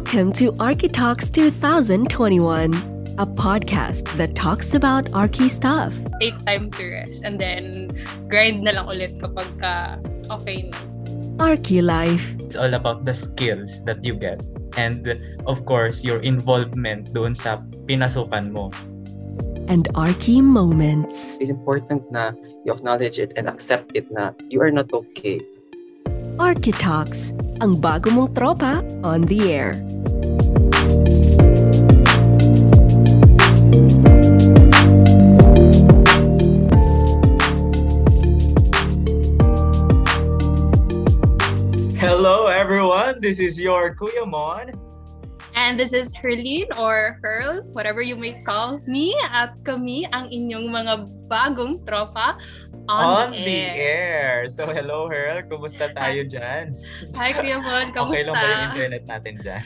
Welcome to Architalks 2021, a podcast that talks about Archi stuff. Take time to rest and then grind na lang ulit kapag ka okay na. Archi Life. It's all about the skills that you get. And of course, your involvement doon sa pinasukan mo. And Archi Moments. It's important na you acknowledge it and accept it na you are not okay. Architalks, ang bago mong tropa on the air. Hello everyone, this is your Kuya Mon. And this is Herlene or Herl, whatever you may call me at kami ang inyong mga bagong tropa on, On the air. So hello Herl, kumusta tayo dyan? Hi Kuya Mon, kamusta? Okay lang ba yung internet natin dyan?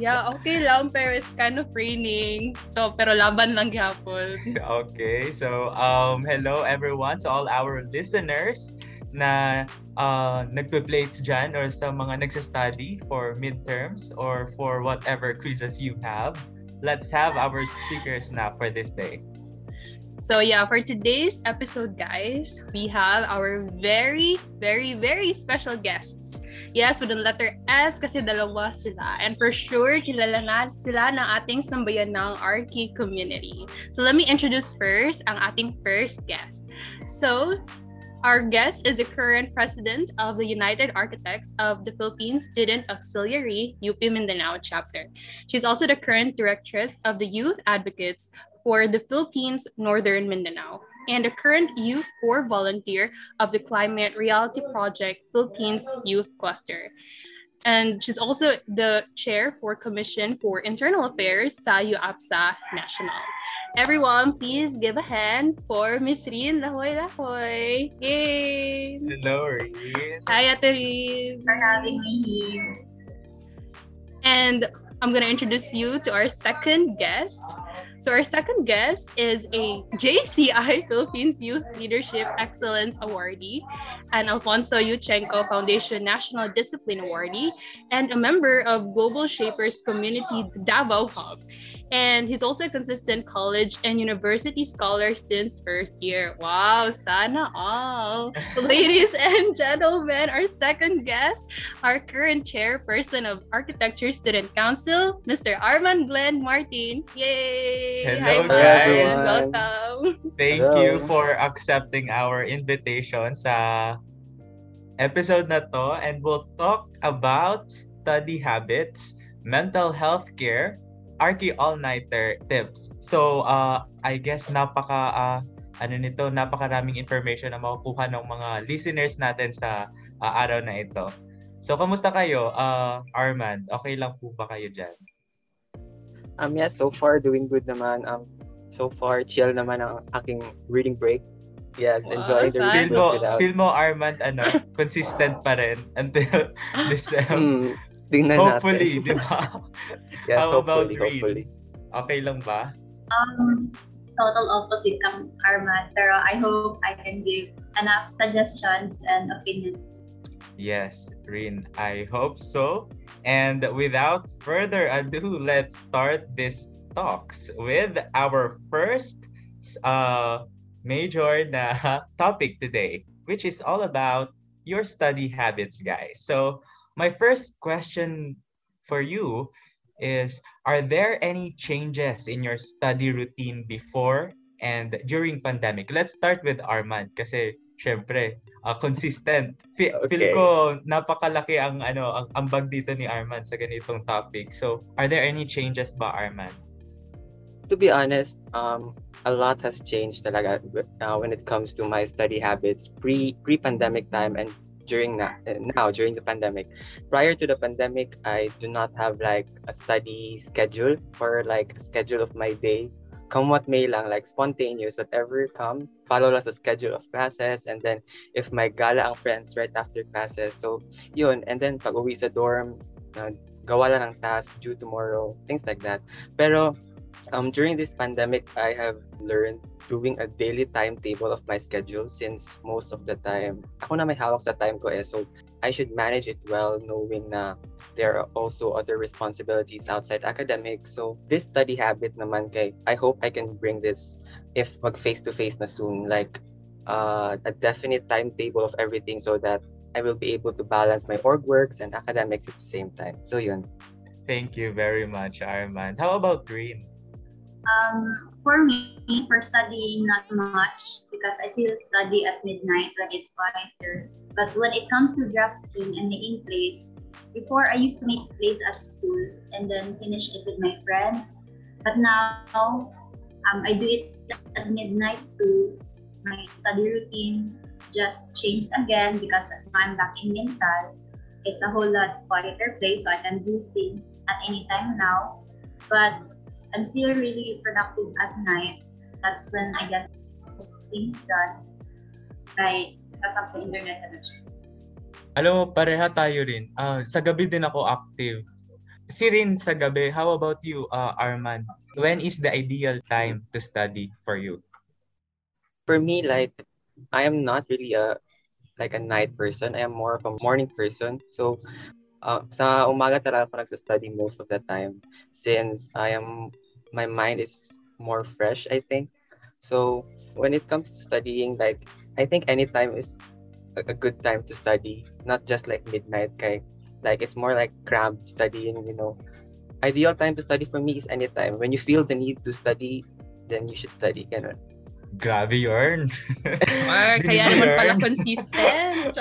Yeah, okay lang pero it's kind of raining. So pero laban lang gyapon. Okay, so um, hello everyone to all our listeners na uh, nagpe-plates dyan or sa mga nagsa-study for midterms or for whatever quizzes you have. Let's have our speakers now for this day. So yeah, for today's episode, guys, we have our very, very, very special guests. Yes, with the letter S kasi dalawa sila. And for sure, kilala na sila ng ating sambayan ng Arki community. So let me introduce first ang ating first guest. So, our guest is the current president of the United Architects of the Philippines Student Auxiliary UP Mindanao chapter. She's also the current directress of the Youth Advocates for the Philippines Northern Mindanao and the current youth core volunteer of the Climate Reality Project Philippines Youth Cluster. And she's also the chair for Commission for Internal Affairs sa UAPSA National. Everyone, please give a hand for Miss Rin Lahoy Lahoy. Yay! Hello, Reed. Hi, Ate Rin. for having me here. And I'm going to introduce you to our second guest. So, our second guest is a JCI Philippines Youth Leadership Excellence Awardee, an Alfonso Yuchenko Foundation National Discipline Awardee, and a member of Global Shapers Community Davao Hub. And he's also a consistent college and university scholar since first year. Wow, sana all. Ladies and gentlemen, our second guest, our current chairperson of Architecture Student Council, Mr. Arman Glenn Martin. Yay! Hello, Hi, guys. Welcome. Thank Hello. you for accepting our invitation sa episode na to and we'll talk about study habits, mental health care, Archi All-Nighter tips. So, uh, I guess napaka uh, ano nito, napakaraming information na makukuha ng mga listeners natin sa uh, araw na ito. So, kamusta kayo? Uh, Armand, okay lang po ba kayo dyan? Um, yeah, so far doing good naman. Um, so far chill naman ang aking reading break. Yes, Wow, enjoying the reading Feel mo, without. feel mo Armand, ano, consistent pa rin until December. Hmm, tingnan Hopefully, natin. di ba? Yes, How about hopefully, Reed? Okay lang ba? Um, total opposite kang Arman, pero I hope I can give enough suggestions and opinions. Yes, Rin, I hope so. And without further ado, let's start this talks with our first uh, major na topic today, which is all about your study habits, guys. So, my first question for you is Are there any changes in your study routine before and during pandemic? Let's start with Armand kasi syempre, uh, consistent. Feel Okay. ko napakalaki ang ano ang ambag dito ni Armand sa ganitong topic. So, are there any changes ba Armand? To be honest, um, a lot has changed talaga uh, when it comes to my study habits pre pre pandemic time and during na, uh, now during the pandemic. Prior to the pandemic, I do not have like a study schedule or like a schedule of my day. Come what may lang, like spontaneous, whatever comes, follow lang sa schedule of classes, and then if may gala ang friends right after classes, so yun, and then pag uwi sa dorm, uh, gawa lang ng task due tomorrow, things like that. Pero um, during this pandemic, I have learned doing a daily timetable of my schedule since most of the time, ako na may hawak sa time ko eh. So, I should manage it well knowing na there are also other responsibilities outside academics. So, this study habit naman kay, I hope I can bring this if mag face-to-face na soon. Like, uh, a definite timetable of everything so that I will be able to balance my org works and academics at the same time. So, yun. Thank you very much, Arman. How about Green? Um, for me, for studying, not much because I still study at midnight when it's quieter. But when it comes to drafting and making plates, before I used to make plates at school and then finish it with my friends. But now, um, I do it at midnight too. My study routine just changed again because I'm back in mental. It's a whole lot quieter place, so I can do things at any time now. But I'm still really productive at night. That's when I get things done. Right, because of the internet connection. Alam mo, pareha tayo rin. Ah, sa gabi din ako active. Si Rin sa gabi, how about you, uh, Arman? When is the ideal time to study for you? For me, like, I am not really a like a night person. I am more of a morning person. So, uh, sa umaga talaga ako nagsa-study most of the time since I am my mind is more fresh, I think. So, when it comes to studying, like, I think anytime is a, a good time to study, not just like midnight, kay, like, it's more like cramped studying, you know. Ideal time to study for me is anytime. When you feel the need to study, then you should study. Ganun. Grabe yarn. Or kaya naman pala consistent.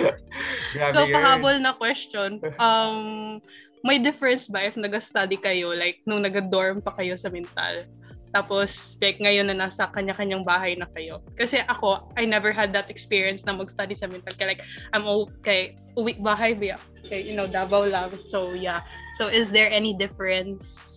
Grabe so, yarn. pahabol na question. Um, may difference ba if nag-study kayo, like, nung nag-dorm pa kayo sa mental? Tapos, like, ngayon na nasa kanya-kanyang bahay na kayo. Kasi ako, I never had that experience na mag-study sa mental. Kaya, like, I'm okay, uwi bahay ba? Okay, you know, Davao lang. So, yeah. So, is there any difference?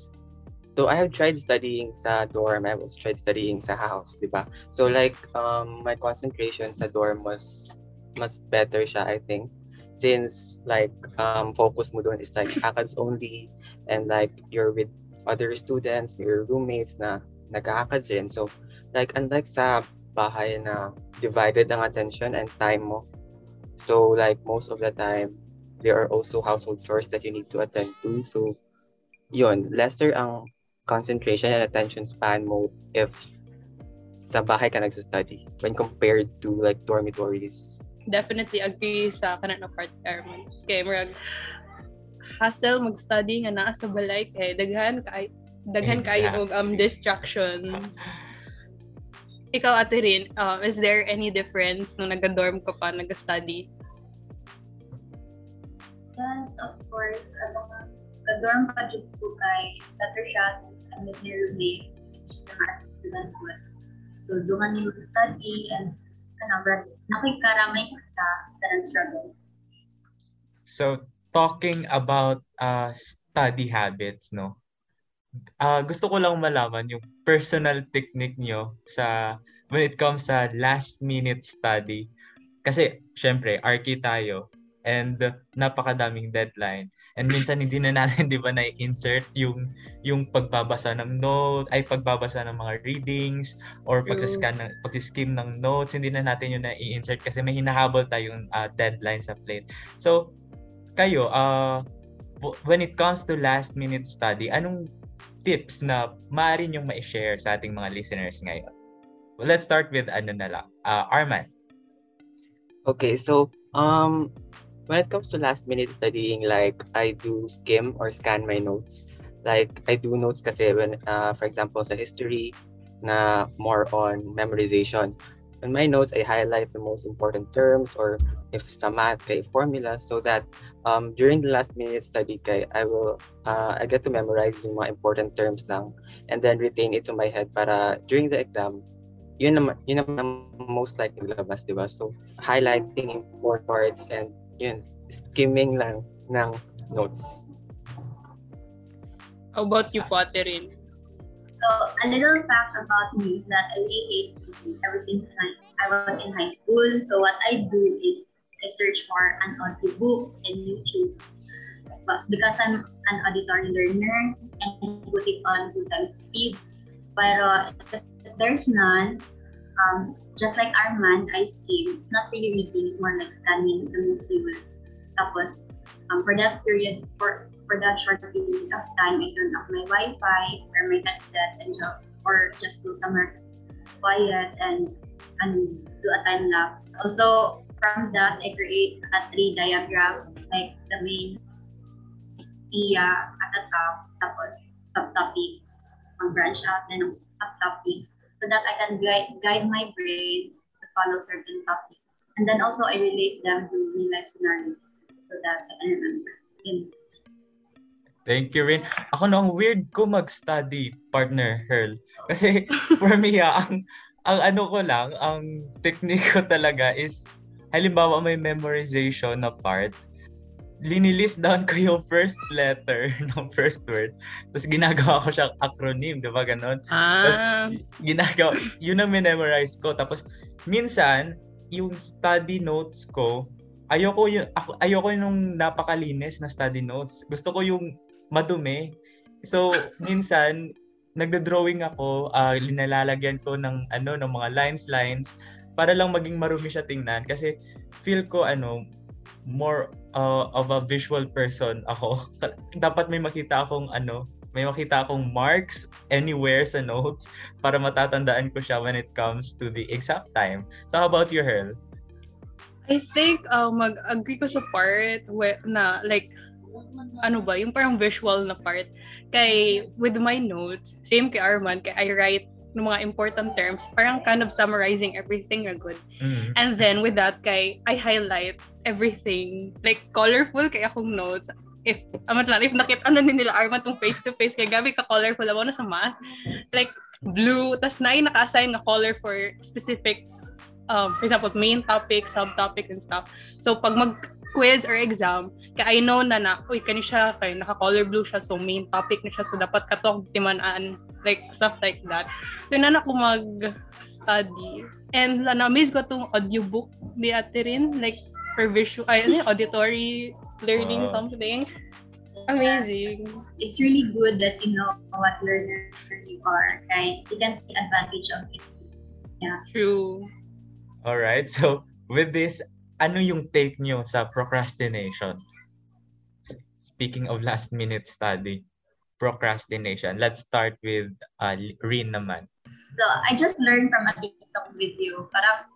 So I have tried studying sa dorm. I was tried studying sa house, di ba? So like um my concentration sa dorm was mas better siya, I think. Since like um focus mo doon is like ACADS only and like you're with other students, your roommates na nag-ACADS rin. So like unlike sa bahay na divided ang attention and time mo. So like most of the time there are also household chores that you need to attend to. So yun, lesser ang concentration and attention span mo if sa bahay ka nagsa-study when compared to like dormitories. Definitely agree sa kanan na part, Erman. Okay, murag hassle mag-study nga naa sa balay kay daghan kay daghan kayo og um distractions. Ikaw ate rin, um, is there any difference nung nag-dorm ka pa nag-study? Yes, of course. Ano nga, ka-dorm pa dyan po kay better shot and with my roommate, which is an art student ko. So, doon niyo study and ano, nakikaramay ka sa struggle. So, talking about uh, study habits, no? Uh, gusto ko lang malaman yung personal technique nyo sa when it comes sa last minute study. Kasi, syempre, arky tayo and napakadaming deadline. And minsan hindi na natin 'di ba na-insert yung yung pagbabasa ng note, ay pagbabasa ng mga readings or pag-scan ng pag-skim ng notes, hindi na natin yun na-insert kasi may hinahabol tayong uh, deadline sa plate. So kayo uh, when it comes to last minute study, anong tips na maaari niyong ma-share sa ating mga listeners ngayon? Well, let's start with ano na lang. Uh, Arman. Okay, so um when it comes to last minute studying, like I do skim or scan my notes. Like I do notes kasi when, uh, for example, sa history, na more on memorization. In my notes, I highlight the most important terms or if sa math kay formula so that um, during the last minute study kay I will uh, I get to memorize yung mga important terms lang and then retain it to my head para during the exam yun naman yun naman most likely labas, di ba? So highlighting important parts and yun, skimming lang ng notes. How about you, Potterin? So, a little fact about me is that I really hate reading ever since I was in high school. So, what I do is I search for an audiobook in YouTube. But because I'm an auditory learner and put it on two times speed, Pero if there's none, um, just like Armand, I skim. It's not really reading, it's more like scanning the material. Tapos, um, for that period, for for that short period of time, I turn off my Wi-Fi or my headset and just, or just do somewhere quiet and and do a time lapse. Also, from that, I create a tree diagram, like the main idea at the top, tapos subtopics, ang branch out, then subtopics, so that I can guide, guide my brain to follow certain topics. And then also, I relate them to real life scenarios so that I can remember. Yun. Thank you, Rin. Ako no, ang weird ko mag-study, partner, Herl. Kasi for me, ah, ang, ang ano ko lang, ang technique ko talaga is, halimbawa may memorization na part, linilist down ko yung first letter ng first word. Tapos ginagawa ko siyang acronym, di ba ganon? Ah. ginagawa, yun ang memorize ko. Tapos, minsan, yung study notes ko, ayoko yung, ako, ayoko yung napakalinis na study notes. Gusto ko yung madumi. So, minsan, nagdo-drawing ako, uh, linalalagyan ko ng, ano, ng mga lines, lines, para lang maging marumi siya tingnan. Kasi, feel ko, ano, more uh, of a visual person ako. Dapat may makita akong, ano, may makita akong marks anywhere sa notes para matatandaan ko siya when it comes to the exam time. So, how about you, Herl? I think uh, mag-agree ko sa part where, na like ano ba, yung parang visual na part. Kay, with my notes, same kay Arman, kay I write ng mga important terms, parang kind of summarizing everything na good. Mm. And then with that, kay, I highlight everything. Like, colorful kay akong notes. If, amat lang, if nakita ano ni nila Arman tong face-to-face, kay gabi ka colorful, ako na sa math. Like, blue, tas na naka-assign na color for specific um, for example, main topic, subtopic, and stuff. So, pag mag quiz or exam, kaya I know na na, uy, kani siya, kay naka-color blue siya, so main topic na siya, so dapat katong timanaan, like, stuff like that. So, na ako mag-study. And na-amaze ko tong audiobook ni Ate rin, like, for visual, ay, ano, auditory learning Wow. something. Amazing. It's really good that you know what learner you are, right? You can take advantage of it. True. Alright, so with this, ano yung take nyo sa procrastination? Speaking of last minute study, procrastination. Let's start with uh, Rin naman. So I just learned from a TikTok video. Parang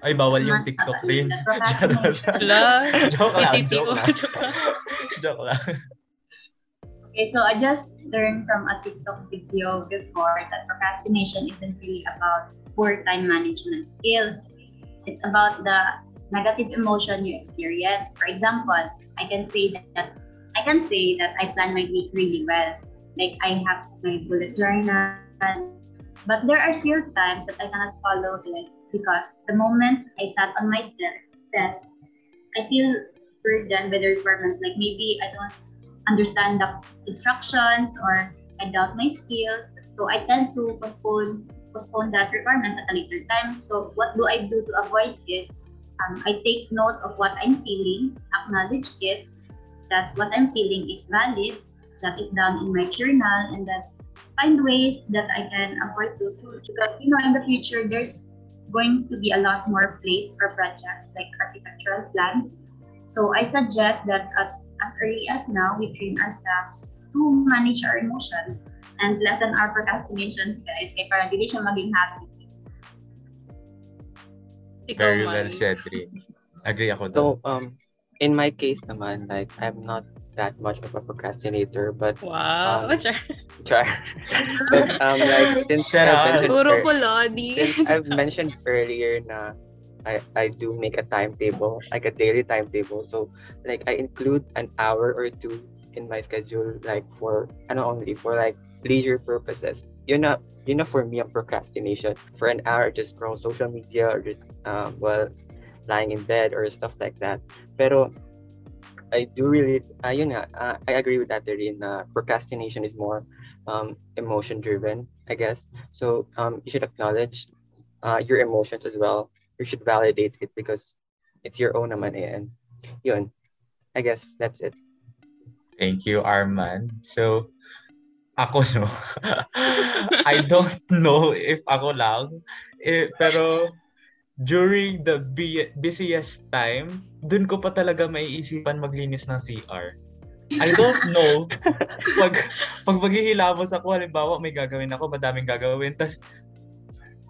Ay, bawal yung TikTok Rin. the joke Si lang, joke lang. joke lang. Okay, so I just learned from a TikTok video before that procrastination isn't really about poor time management skills. It's about the negative emotion you experience. For example, I can say that I can say that I plan my week really well. Like I have my bullet journal, but there are still times that I cannot follow it because the moment I sat on my de- desk, I feel burdened with the requirements. Like maybe I don't understand the instructions or I doubt my skills. So I tend to postpone postpone that requirement at a later time. So what do I do to avoid it? Um, I take note of what I'm feeling, acknowledge it, that what I'm feeling is valid, jot it down in my journal, and then find ways that I can avoid those. Because you know, in the future, there's going to be a lot more plates or projects like architectural plans. So I suggest that at, as early as now, we train ourselves to manage our emotions and lessen our procrastination, guys. Kaya para hindi siya maging happy. Ikaw Very well said, Rin. Agree ako doon. So, um, in my case naman, like, I'm not that much of a procrastinator, but Wow. Um, try. but, um, like, since Shut I've mentioned, Puro ear- ko lodi. since I've mentioned earlier na I, I do make a timetable, like a daily timetable. So, like, I include an hour or two in my schedule, like, for, ano only, for, like, leisure purposes. You know you know for me ang procrastination. For an hour, just scroll social media or just, um, well, lying in bed or stuff like that. Pero, I do really, uh, yun nga, uh, I agree with that rin na procrastination is more um, emotion driven, I guess. So um, you should acknowledge uh, your emotions as well. You should validate it because it's your own naman eh. And yun, I guess that's it. Thank you, Arman. So, ako no. I don't know if ako lang. Eh, pero during the busiest time, dun ko pa talaga maiisipan maglinis ng CR. I don't know. pag, pag maghihilamos ako, halimbawa may gagawin ako, madaming gagawin. Tapos,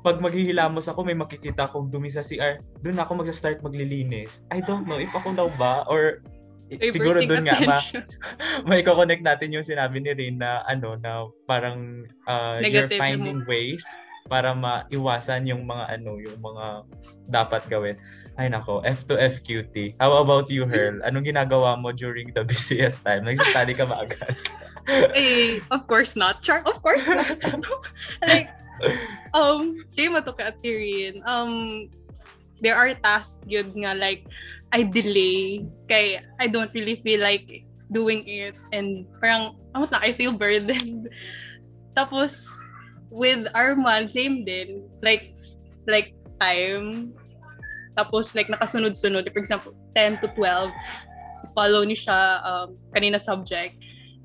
pag maghihilamos ako, may makikita akong dumi sa CR, dun ako magsa-start maglilinis. I don't know if ako daw ba or Diverting siguro dun nga ma, may connect natin yung sinabi ni Rin na ano na parang uh, you're finding ways para maiwasan yung mga ano yung mga dapat gawin. Ay nako, F to FQT. How about you, Herl? Anong ginagawa mo during the busiest time? Nag-study ka ba agad? eh, of course not. Char, of course not. like, um, same to ka, Tyrion. Um, there are tasks yun nga, like, I delay. Kay, I don't really feel like doing it. And parang, ano na, I feel burdened. Tapos, with Arman, same din. Like, like, time. Tapos, like, nakasunod-sunod. For example, 10 to 12. Follow ni siya um, kanina subject.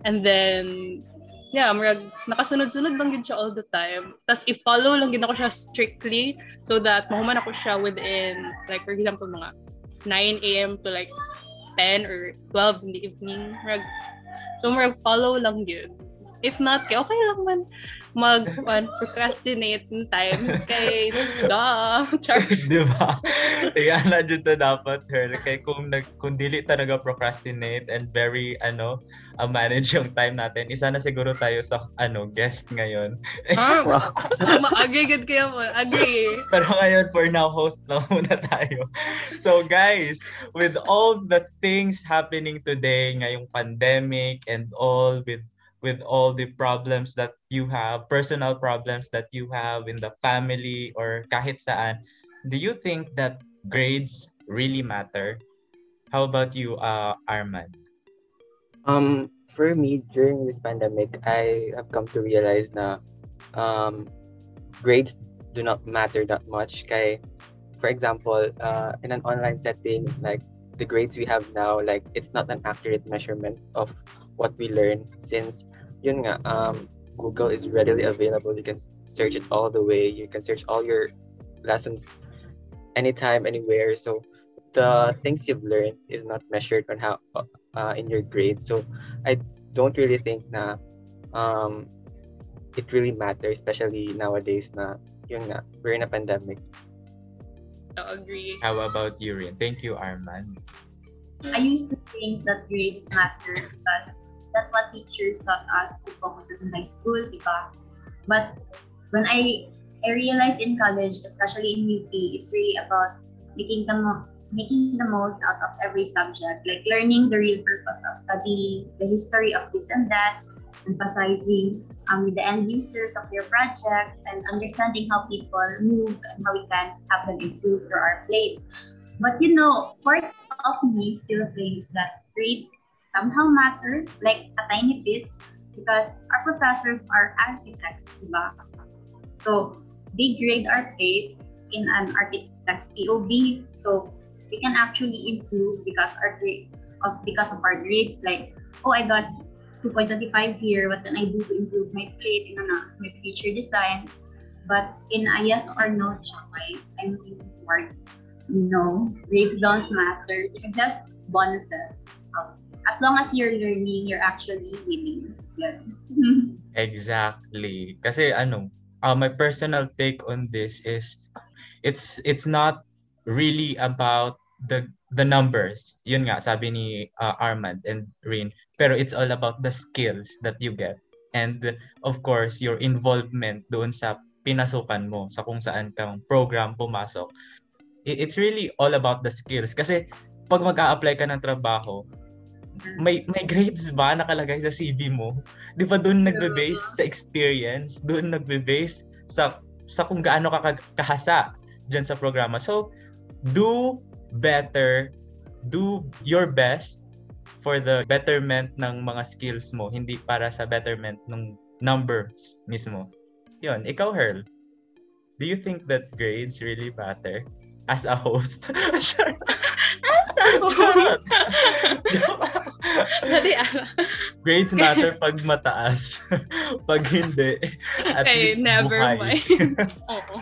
And then, yeah, marag, nakasunod-sunod lang yun siya all the time. Tapos, i-follow lang din ako siya strictly so that mahuman ako siya within, like, for example, mga 9 a.m. to like 10 or 12 in the evening. Marag, so, marag, follow lang yun. If not, kay okay lang man. Mag procrastinate ng times kay da char. Di ba? Kaya na dito dapat her kay kung nag kung dili talaga procrastinate and very ano uh, manage yung time natin isa na siguro tayo sa ano guest ngayon. Ah, good kayo mo agree. Pero ngayon for now host lang muna tayo. So guys with all the things happening today ngayong pandemic and all with with all the problems that you have, personal problems that you have in the family or kahit saan, do you think that grades really matter? How about you, uh, Arman? Um, for me, during this pandemic, I have come to realize na um, grades do not matter that much. Kay, for example, uh, in an online setting, like the grades we have now, like it's not an accurate measurement of what we learn since yun nga, um, Google is readily available. You can search it all the way. You can search all your lessons anytime, anywhere. So the things you've learned is not measured on how uh, in your grade. So I don't really think na um, it really matters, especially nowadays na yun nga, we're in a pandemic. I agree. How about you, Rin? Thank you, Arman. I used to think that grades matter because that's what teachers taught us to focus in high school, diba? But when I I realized in college, especially in UP, it's really about making the making the most out of every subject, like learning the real purpose of studying, the history of this and that, empathizing um, with the end users of your project, and understanding how people move and how we can have them improve through our plates. But you know, part of me still thinks that grades somehow matter, like a tiny bit, because our professors are architects, diba? So they grade our plates in an architect's POV, so we can actually improve because our grade of because of our grades. Like, oh, I got 2.25 here. What can I do to improve my plate in my future design? But in a yes or no choice, I'm leaning towards no. Grades don't matter. They're just bonuses. As long as you're learning, you're actually winning. Yun. exactly. Kasi ano, uh, my personal take on this is it's it's not really about the the numbers. Yun nga sabi ni uh, Armand and Rin, pero it's all about the skills that you get and of course your involvement doon sa pinasukan mo sa kung saan kang program pumasok. It's really all about the skills kasi pag mag-a-apply ka ng trabaho, may may grades ba nakalagay sa CV mo? 'Di ba doon nagbe-base sa experience, doon nagbe-base sa sa kung gaano ka kahasa diyan sa programa. So, do better, do your best for the betterment ng mga skills mo, hindi para sa betterment ng numbers mismo. 'Yon, ikaw Herl. Do you think that grades really matter as a host? as homes. Dali, ala. Grades matter pag mataas. pag hindi, at Okay, least never buhay. mind. Oo.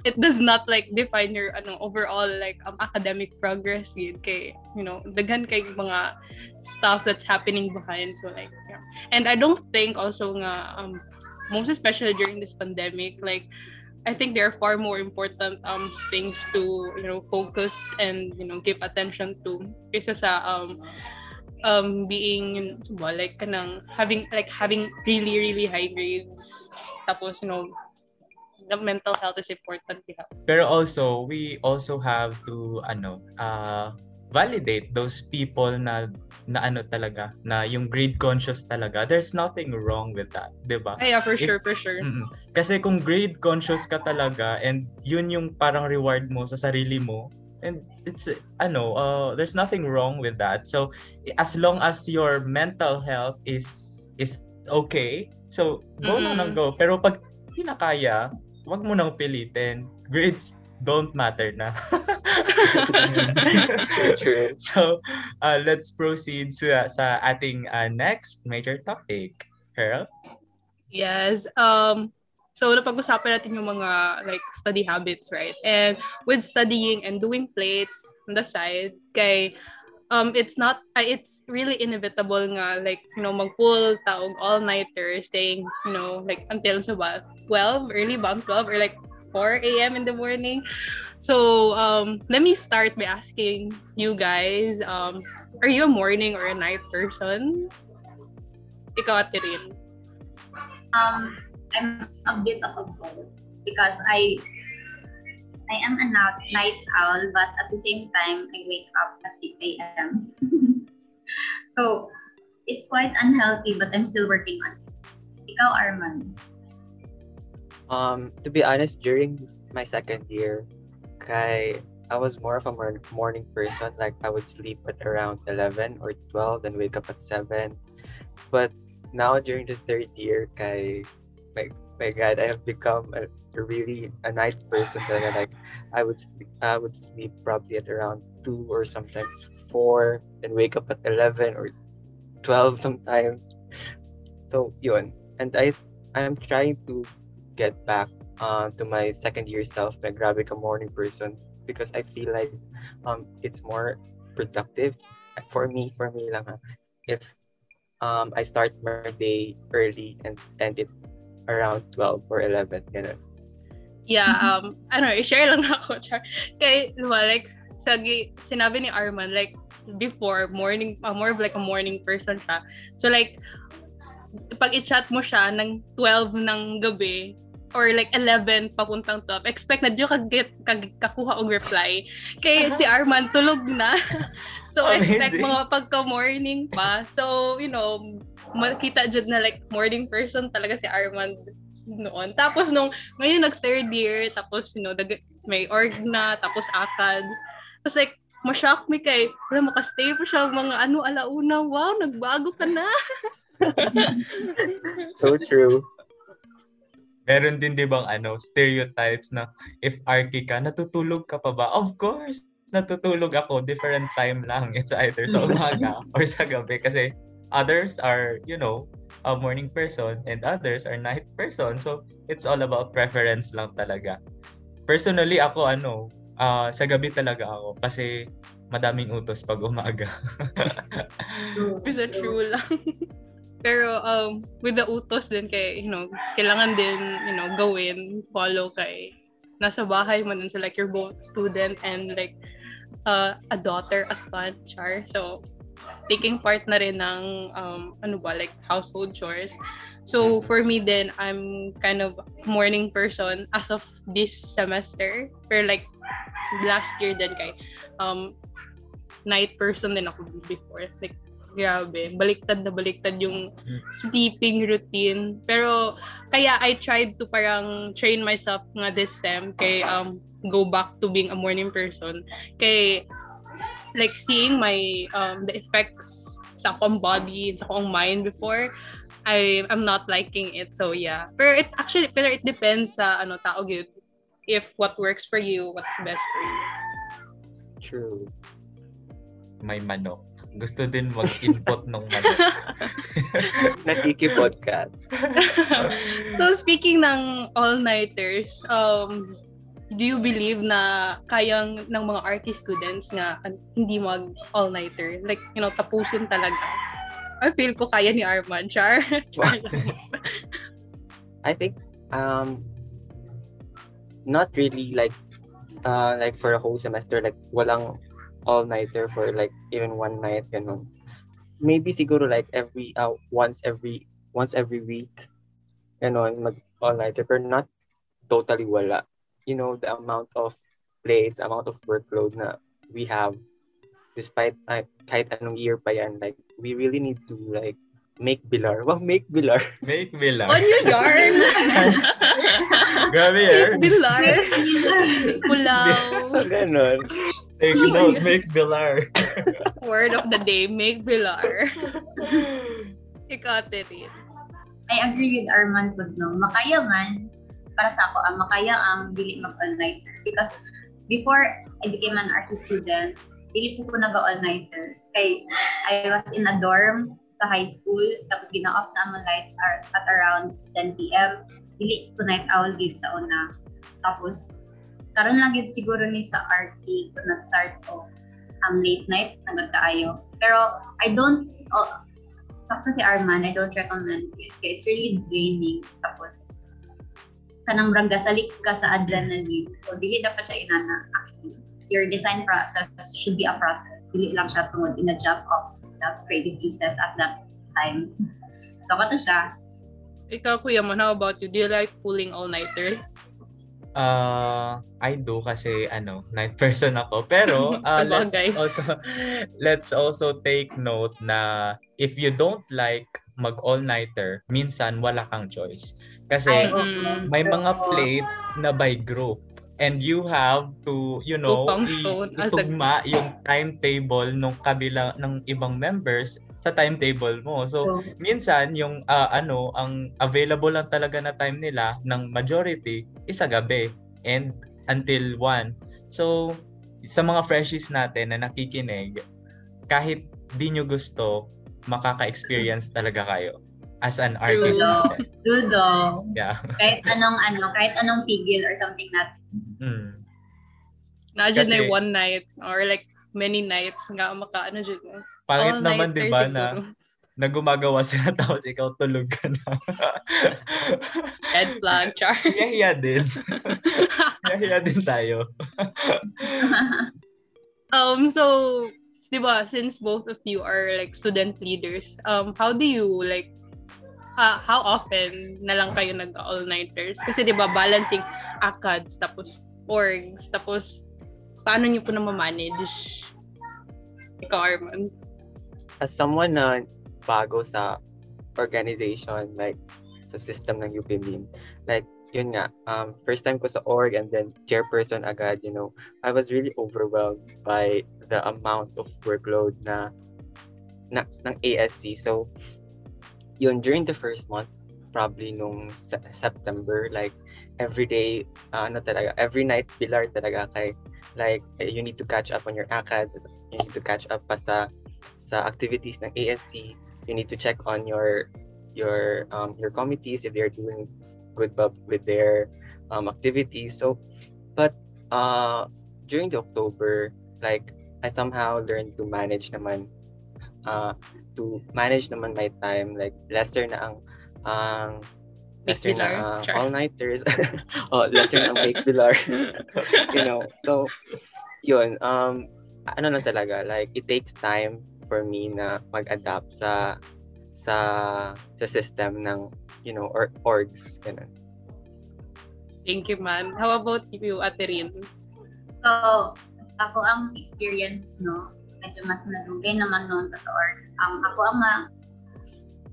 It does not like define your ano overall like um, academic progress yun kay you know daghan kay mga stuff that's happening behind so like yeah. and I don't think also nga um most especially during this pandemic like I think there are far more important um things to you know focus and you know give attention to kaysa sa um um being well, like kanang having like having really really high grades tapos you know the mental health is important yeah. Pero also, we also have to ano, uh, validate those people na na ano talaga, na yung grade conscious talaga. There's nothing wrong with that, 'di ba? Ah, yeah for If- sure for sure Mm-mm. Kasi kung grade conscious ka talaga and yun yung parang reward mo sa sarili mo, and it's ano, uh, there's nothing wrong with that. So as long as your mental health is is okay, so go lang ng Mm. go. Pero pag hindi na kaya, wag mo nang pilitin. Grades don't matter na. So, uh, let's proceed sa, sa ating uh, next major topic. Pearl? Yes. Um so napag-usapan natin yung mga like study habits, right? And with studying and doing plates on the side, kay um it's not uh, it's really inevitable nga like you know mag-pull taog all-nighter staying you know like until sa ba 12 early ba 12 or like 4 a.m. in the morning. So um let me start by asking you guys um are you a morning or a night person? Ikaw. Um, I'm a bit of a both because I I am a night, night owl, but at the same time, I wake up at 6 a.m. so it's quite unhealthy, but I'm still working on it. Ikaw, Arman. Um, to be honest, during my second year, kay I was more of a morning person. Like I would sleep at around 11 or 12 and wake up at 7. But now during the third year, kay my, my God, I have become a, a really a night person. Talaga. Like I would sleep, I would sleep probably at around 2 or sometimes 4 and wake up at 11 or 12 sometimes. So yun. And I I'm trying to get back uh, to my second year self na grabe ka morning person because I feel like um it's more productive for me for me lang ha, if um I start my day early and end it around 12 or 11 ganun. Yeah, um, ano, i-share lang ako, Char. Kay, like, sagi, sinabi ni Arman, like, before, morning, uh, more of like a morning person siya. So, like, pag i-chat mo siya ng 12 ng gabi, or like 11 papuntang 12, expect na diyo kag kag kakuha og reply. Kay si Arman tulog na. so expect Amazing. mga pagka-morning pa. So, you know, makita jud na like morning person talaga si Arman noon. Tapos nung ngayon nag third year, tapos you know, dag- may org na, tapos akad. Tapos like, ma-shock me kay, wala makastay pa siya mga ano alauna, wow, nagbago ka na. So true. Meron din 'di bang ano, stereotypes na if arky ka, natutulog ka pa ba? Of course, natutulog ako different time lang. It's either sa umaga or sa gabi kasi others are, you know, a morning person and others are night person. So, it's all about preference lang talaga. Personally, ako ano, ah, sa gabi talaga ako kasi madaming utos pag umaga. Bisa true lang. Pero um, with the utos din kay, you know, kailangan din, you know, gawin, follow kay nasa bahay mo nun. So like you're both student and like uh, a daughter, a son, char. So taking part na rin ng um, ano ba, like household chores. So for me then, I'm kind of morning person as of this semester. Pero like last year din kay um, night person din ako before. Like grabe, baliktad na baliktad yung sleeping routine. Pero kaya I tried to parang train myself nga this sem kay um go back to being a morning person. Kay like seeing my um the effects sa akong body, sa akong mind before, I I'm not liking it. So yeah. Pero it actually pero it depends sa ano tao gyud if what works for you, what's best for you. True. may manok. Gusto din mag-input ng manok. Nakiki-podcast. so speaking ng all-nighters, um, do you believe na kayang ng mga RT students an- hindi mag all-nighter? Like, you know, tapusin talaga. I feel ko kaya ni Arman, Char. I think um not really like uh like for a whole semester like walang all nighter for like even one night ganun. Maybe siguro like every uh, once every once every week ganun mag all nighter pero not totally wala. You know the amount of plays, amount of workload na we have despite uh, kahit anong year pa yan like we really need to like make bilar. Well, make bilar. Make me laugh. On your yarn! Grabe eh. Bilar! Pulaw! Ganon. Take note, make Bilar. Word of the day, make Bilar. Ikaw, Terin. I agree with Arman Pud, no? Makaya man, para sa ako, ang makaya ang dili mag-all-nighter. Because before I became an art student, dili po ko nag-all-nighter. Kay I was in a dorm sa high school, tapos gina-off na ang lights are at around 10 p.m. Dili ko night owl gid sa una. Tapos, karon lang gid siguro ni sa RT ko nag-start ko ang late night, nagad kaayo. Pero I don't, oh, sakto si Arman, I don't recommend it. It's really draining. Tapos, kanang brang gasalik ka sa adrenaline. So, dili dapat siya inana. Your design process should be a process. Dili lang siya tungod in a job of the creative juices at that time. So, kato siya. Ikaw, Kuya Mon, how about you? Do you like pulling all-nighters? Uh, I do kasi ano, night person ako. Pero uh, let's also let's also take note na if you don't like mag all-nighter, minsan wala kang choice. Kasi Ay, may mga plates na by group. And you have to you know i- a itugma yung timetable ng kabila ng ibang members sa timetable mo so minsan yung ah, ano ang available lang talaga na time nila ng majority is sa gabi and until 1 so sa mga freshies natin na nakikinig kahit di nyo gusto makaka-experience talaga kayo as an artist True. student. Rudo. yeah Kahit anong ano, kahit anong pigil or something na mm. Na dyan Kasi- na one night or like many nights nga maka ano dyan. Pangit naman, di ba, na, na gumagawa sila tapos ikaw tulog ka na. Red flag, char. Hiya-hiya din. Hiya-hiya din tayo. Um, so, di ba, since both of you are like student leaders, um, how do you like, uh, how often na lang kayo nag all-nighters? Kasi di ba, balancing ACADS, tapos orgs, tapos paano niyo po na manage Ikaw, Arman. As someone na bago sa organization, like sa system ng UPMIN, like yun nga, um, first time ko sa org and then chairperson agad, you know, I was really overwhelmed by the amount of workload na, na ng ASC. So, yun, during the first month, probably nung Se- September, like, every day, uh, ano talaga, every night, pilar talaga kay, like, you need to catch up on your ACADS, you need to catch up pa sa sa activities ng ASC, you need to check on your your um, your committees if they're doing good with their um, activities. So, but uh, during the October, like I somehow learned to manage naman uh, to manage naman my time like lesser na ang ang Make lesser na ang Char. all-nighters oh lesser na ang make you know so yun um ano na talaga like it takes time for me na mag-adapt sa sa sa system ng you know or orgs ganun. Thank you, man. How about you, Ate Rin? So, ako ang experience, no, medyo mas nadugay naman noon sa org. Um, ako ang ma,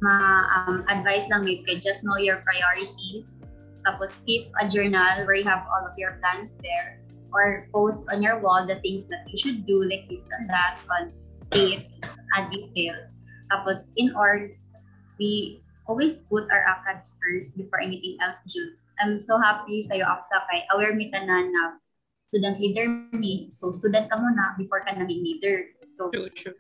ma um, advice lang yun kay just know your priorities. Tapos keep a journal where you have all of your plans there. Or post on your wall the things that you should do, like this and that, on dates and details. Tapos in orgs, we always put our ACADS first before anything else, Jude. I'm so happy sa'yo, Aksa, kay aware mi tanan na student leader mi. So, student ka muna before ka naging leader. So True, true.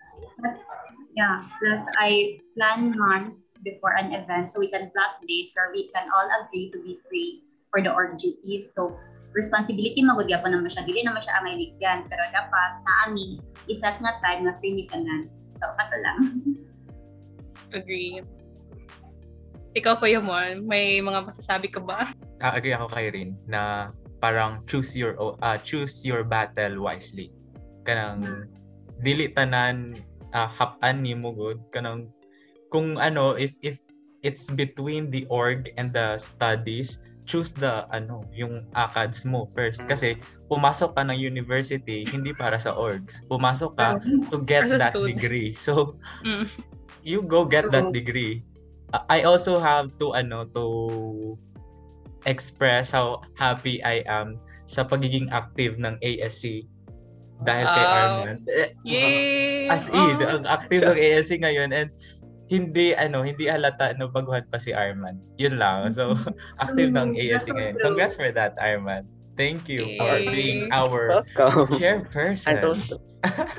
yeah, plus I plan months before an event so we can plot dates where we can all agree to be free for the org duties. So responsibility magud gyapon naman siya dili naman siya ang iligyan pero dapat naami isat nga time nga free tanan. So kato lang. Agree. Ikaw, Kuya Mon, may mga masasabi ka ba? Ah, agree ako kay Rin na parang choose your ah, choose your battle wisely. Kanang dili tanan ah, hap-an nimo good kanang kung ano if if it's between the org and the studies choose the ano yung ACADS mo first kasi pumasok ka ng university hindi para sa orgs pumasok ka to get that student. degree so Mm. you go get that degree. I also have to ano to express how happy I am sa pagiging active ng ASC dahil kay Wow. Arman. Eh, Yay! As in, Oh. ang active ng ASC ngayon and hindi ano, hindi halata no baguhan pa si Arman. Yun lang. So active ng Mm, ASC ngayon. true. Congrats for that, Arman. Thank you for Yay. being our Welcome. chairperson.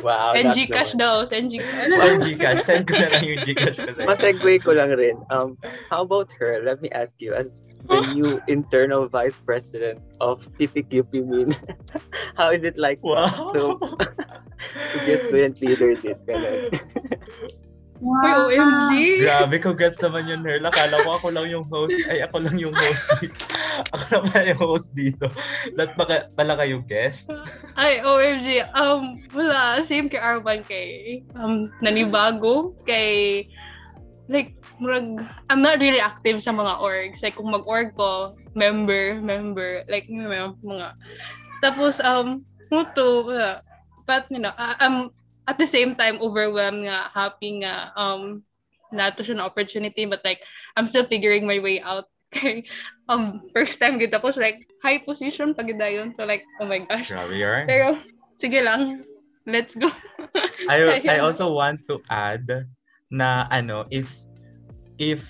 Wow. Send Gcash daw, send Gcash. Send Gcash. Send ko na lang yung Gcash ko sa'yo. Masegue ko lang rin. Um, how about her? Let me ask you, as the new internal vice president of PPQP Min, how is it like Wow. to, to be a student leader din? Ganun. Uy, OMG! Grabe, congrats naman yun, Herl. Akala ko ako lang yung host. Ay, ako lang yung host dito. ako na pala yung host dito. Lahat pa ka- pala kayo guests. Ay, OMG. Um, wala. Same kay Arman kay um, nanibago. Kay, like, murag, I'm not really active sa mga orgs. Like, kung mag-org ko, member, member, like, you know, mga, tapos, um, muto, wala. But, you know, I- I'm, at the same time, overwhelmed nga, happy nga, um, nato siya na opportunity, but like, I'm still figuring my way out. Kay, um, first time gid tapos like, high position pag yun. So like, oh my gosh. Grabe, yarn. Pero, sige lang. Let's go. I, I also want to add na ano, if if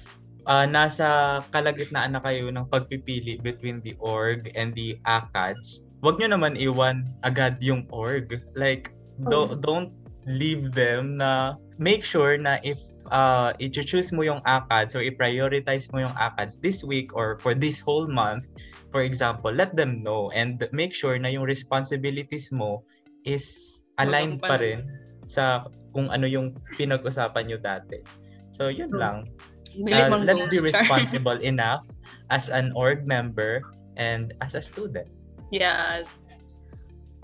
uh, nasa kalagitnaan na kayo ng pagpipili between the org and the ACADS, wag nyo naman iwan agad yung org. Like, do, don't leave them na make sure na if uh, i-choose mo yung ACADS or i-prioritize mo yung ACADS this week or for this whole month, for example, let them know and make sure na yung responsibilities mo is aligned pa rin sa kung ano yung pinag-usapan nyo dati. So, yun lang. Uh, let's be responsible enough as an org member and as a student. yeah.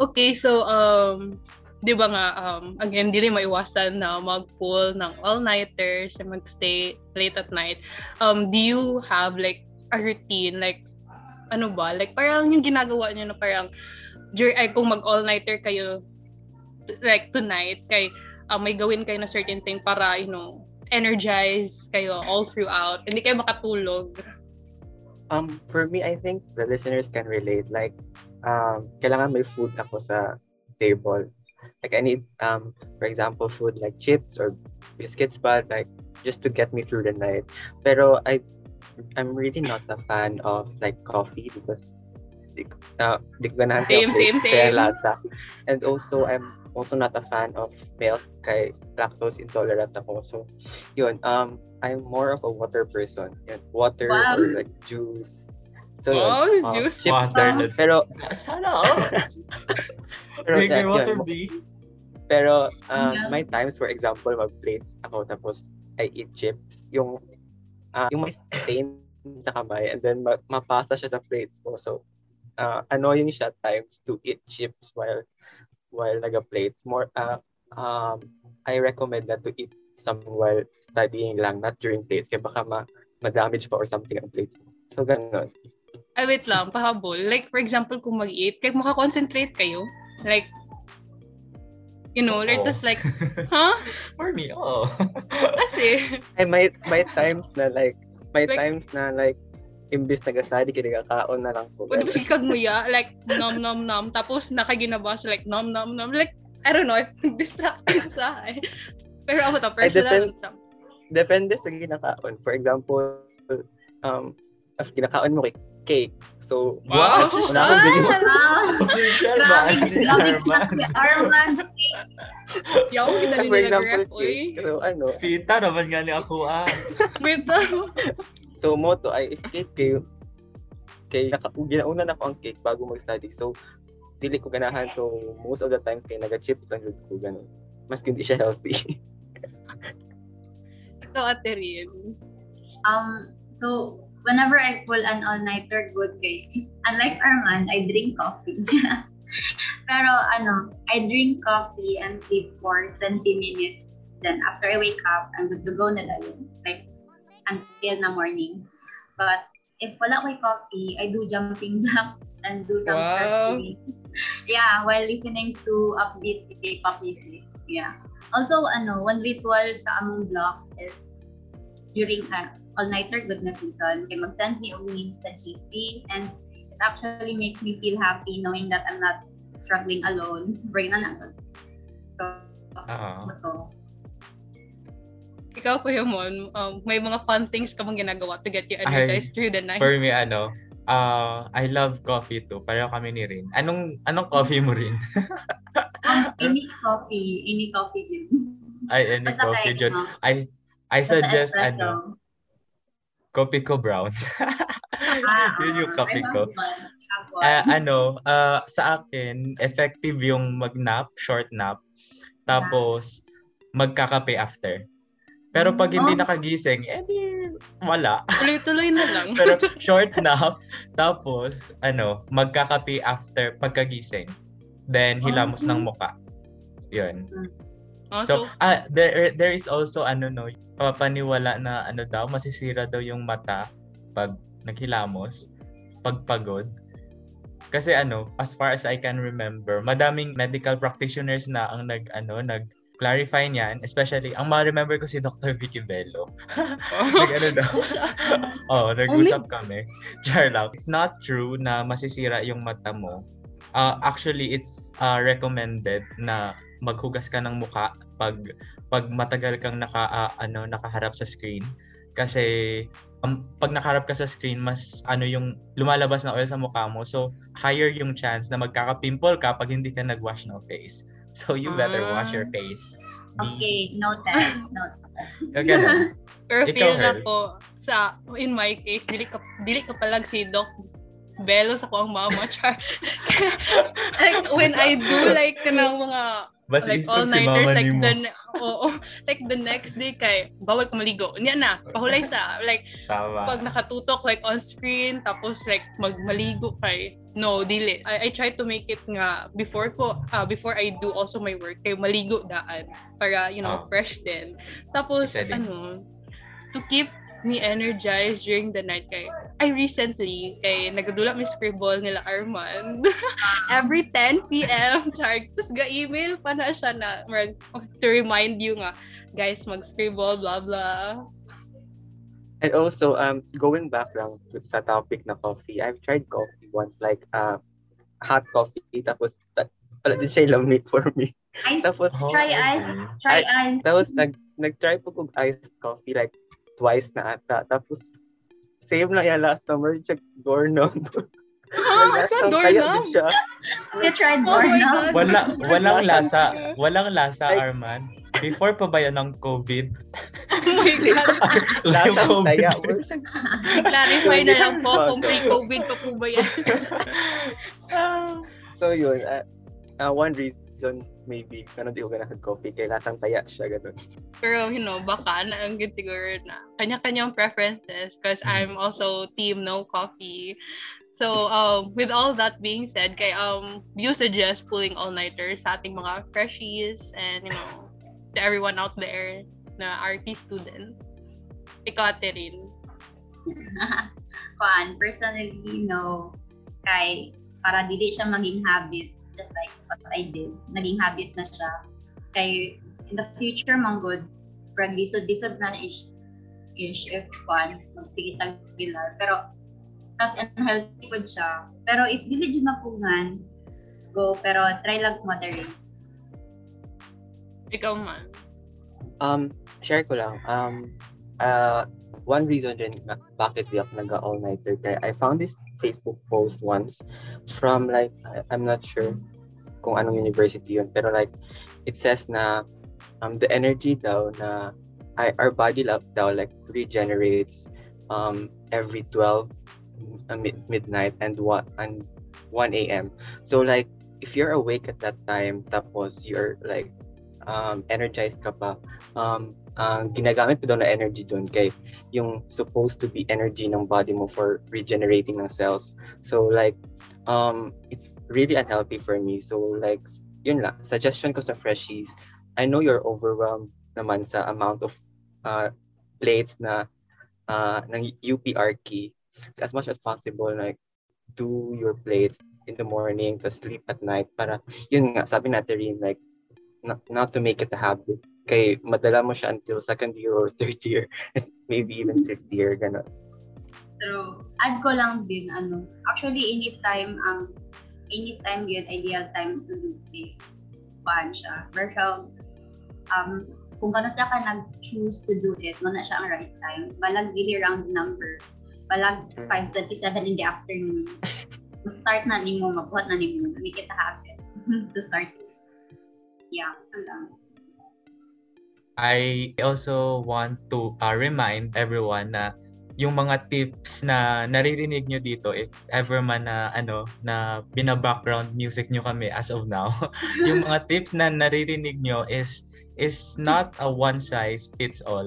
Okay, so, um, di ba nga, um, again, di rin maiwasan na mag-pull ng all-nighters and mag-stay late at night. Um, do you have like a routine? Like, ano ba? Like, parang yung ginagawa nyo na parang, dur- ay, kung mag-all-nighter kayo, like, tonight, kay, uh, may gawin kayo na certain thing para, you know, energize kayo all throughout. Hindi kayo makatulog. Um, for me, I think the listeners can relate. Like, um, kailangan may food ako sa table. Like, I need, um, for example, food like chips or biscuits, but like, just to get me through the night. Pero I, I'm really not a fan of like coffee because di, uh, di ko ganahan Same, same, kaya same. lasa. And also, I'm also not a fan of milk kay lactose intolerant ako. So, yun, um, I'm more of a water person. Yun, water Wow. or like juice. So, yun, Oh, um, juice. chips Water. lang. na- Pero, Sana, oh! pero, Drink yeah, water, yun. B. pero um, Yeah. may times, for example, mag-plates ako tapos I eat chips. Yung, ah, yung may stain sa kamay and then ma- mapasa siya sa plates ko. So, uh, annoying siya times to eat chips while while naga-plates. More, uh, um, I recommend that to eat some while studying lang, not during plates. Kaya baka ma- ma-damage pa or something ang plates mo. So, ganun. Ay, wait lang, pahabol. Like, for example, kung mag-eat, kaya makakoncentrate kayo. Like, you know, like, Oo. tas like, huh? For me, oh. Kasi, Ay, may, may times na like, may Like- times na like, imbis nagasali, kinagakaon na lang po. pwede ba sikag mo ya? Like, nom nom nom. Tapos, nakaginabas, like, nom nom nom. Like, I don't know, distracting sa eh. Pero ako to, personal. depend- Depende sa ginakaon. For example, um, if ginakaon mo kay cake. So, Wow! wala akong bili. Ah! Wow! Grabe, grabe Arman. Arman. Yaw, kinali For nila grab, uy. cake. So, ano, Pita naman nga ni ako ah. Wait lang. so moto ay if cake kayo, kay naka, ginauna na ko ang cake bago mag-study. So, dili ko ganahan. So, most of the times kay naga-chips lang yun ko, ganun. Mas hindi siya healthy. Ikaw, Ate Rin. Um, so, whenever I pull an all-nighter good kay, unlike Arman, I drink coffee. Pero ano, I drink coffee and sleep for 20 minutes. Then after I wake up, I'm good to go na lang. Like, until na morning. But if wala ko coffee, I do jumping jacks and do some Wow. stretching. Yeah, while listening to upbeat K-pop music. Yeah. Also, ano, one ritual sa among block is during uh, all-nighter good na season, kay mag-send me og memes sa GC and it actually makes me feel happy knowing that I'm not struggling alone. Bring na na. So, ito. Ikaw, Kuya Mon, um, may mga fun things ka bang ginagawa to get you energized through the night? For me, ano, uh, I love coffee too. Pareho kami ni Rin. Anong anong coffee mo rin? Um, any coffee, any coffee din. Ay, any Basta coffee dyan. I, I suggest, ano, coffee ko brown. Ah, Yun yung ah, I ko. Ah, ano, ah, sa akin, effective yung mag-nap, short nap, tapos magkakape after. Pero pag hindi Oh. nakagising, eh di, wala. Tuloy-tuloy na lang. Pero short nap, tapos, ano, magkakape after pagkagising. Then, hilamos Oh. ng muka. Yun. Oh, So, ah, there, there is also, ano, no, papaniwala na, ano daw, masisira daw yung mata pag naghilamos, pag pagod. Kasi ano, as far as I can remember, madaming medical practitioners na ang nag, ano, nag, clarify niyan, especially, ang ma-remember ko si Dr. Vicky Bello. nag, ano daw, Oo, nag-usap kami. Char lang. It's not true na masisira yung mata mo. Uh, actually, it's uh, recommended na maghugas ka ng muka pag pag matagal kang naka ah, ano nakaharap sa screen kasi um, pag nakaharap ka sa screen mas ano yung lumalabas na oil sa mukha mo so higher yung chance na magkaka-pimple ka pag hindi ka nag-wash ng face so you better wash your Ah. face Okay, noted. Noted. Ganun. Pero feel na ko, sa, in my case, dili ka, dili ka palag si Doc Bello sa kuang mama, char. like, when I do, like, kanang mga, Bas like, si all-nighters, mama like, mo. the, oo, like, the next day, kay, bawal ka maligo. Niya na, pahulay sa, like, Tama. pag nakatutok, like, on screen, tapos, like, magmaligo kay, no, dili. I, I try to make it nga, before ko, ah, before I do also my work, kay maligo daan, para, you know, Oh. fresh din. Tapos, ano, to keep me energized during the night kay I recently kay nagadula mi scribble nila Armand every 10 p.m. char tapos ga-email pa na siya na marag- to remind you nga guys mag-scribble blah blah And also, um, going back lang sa topic na coffee, I've tried coffee once, like, uh, hot coffee, tapos, ta- wala din siya lamig for me. Ice, Tapos, Oh, try ice. okay. Try I- ice. tapos, nag, nag-try po kong iced coffee, like, twice na ata. Tapos, same lang yan last summer, check doorknob. oh, it's a Kaya doorknob. You tried Oh doorknob? God. Wala, walang lasa. Walang lasa, Like- Arman. Before pa ba yan ng COVID? oh my god COVID. taya. clarify na lang po kung pre-covid pa po ba yan So, yun. Uh, uh, one reason, maybe, ano di ko ganang coffee, kaya lasang taya siya, ganun. Pero, you know, baka na ang good siguro na kanya-kanyang preferences because Mhm. I'm also team no coffee. So, um, with all that being said, kay, um, do you suggest pulling all-nighters sa ating mga freshies and, you know, to everyone out there na RP student? Ikaw, Ate Rin. Kuan, personally, no. Kay, para dili siya maging habit, just like what I did. Naging habit na siya. Kay, in the future, man good, pag lisod-lisod na ish, ish, if kuan, magsige tag pilar. Pero, tas unhealthy po siya. Pero if dili dyan mapungan, go. Pero try lang moderate. Ikaw man. Um, share ko lang. Um, uh, one reason din bakit di ako nag all-nighter kaya I found this Facebook post once from like I'm not sure kung anong university yun pero like it says na um the energy daw na our body love daw like regenerates um every 12 uh, mid- midnight and 1 and 1 a.m. So like if you're awake at that time tapos you're like um energized ka pa um ang ginagamit ko daw na energy doon kay yung supposed to be energy ng body mo for regenerating ng cells. So like um it's really unhealthy for me. So like yun lang suggestion ko sa freshies. I know you're overwhelmed naman sa amount of uh, plates na uh, ng UPR key. As much as possible like do your plates in the morning to sleep at night para yun nga sabi natin rin like not, not to make it a habit kay madala mo siya until second year or third year maybe even fifth year ganun Pero add ko lang din ano, actually anytime um anytime yun ideal time to do this. Paan siya. Pero um kung kano siya ka nag-choose to do it, mo na siya ang right time. Balag dili round number. Balag 5.27 in the afternoon. Mag-start na nimo, magbuhat na nimo. Make it habit to start it. Yeah, lang. I also want to uh, remind everyone na yung mga tips na naririnig nyo dito if ever man na ano na bina-background music nyo kami as of now yung mga tips na naririnig nyo is is not a one size fits all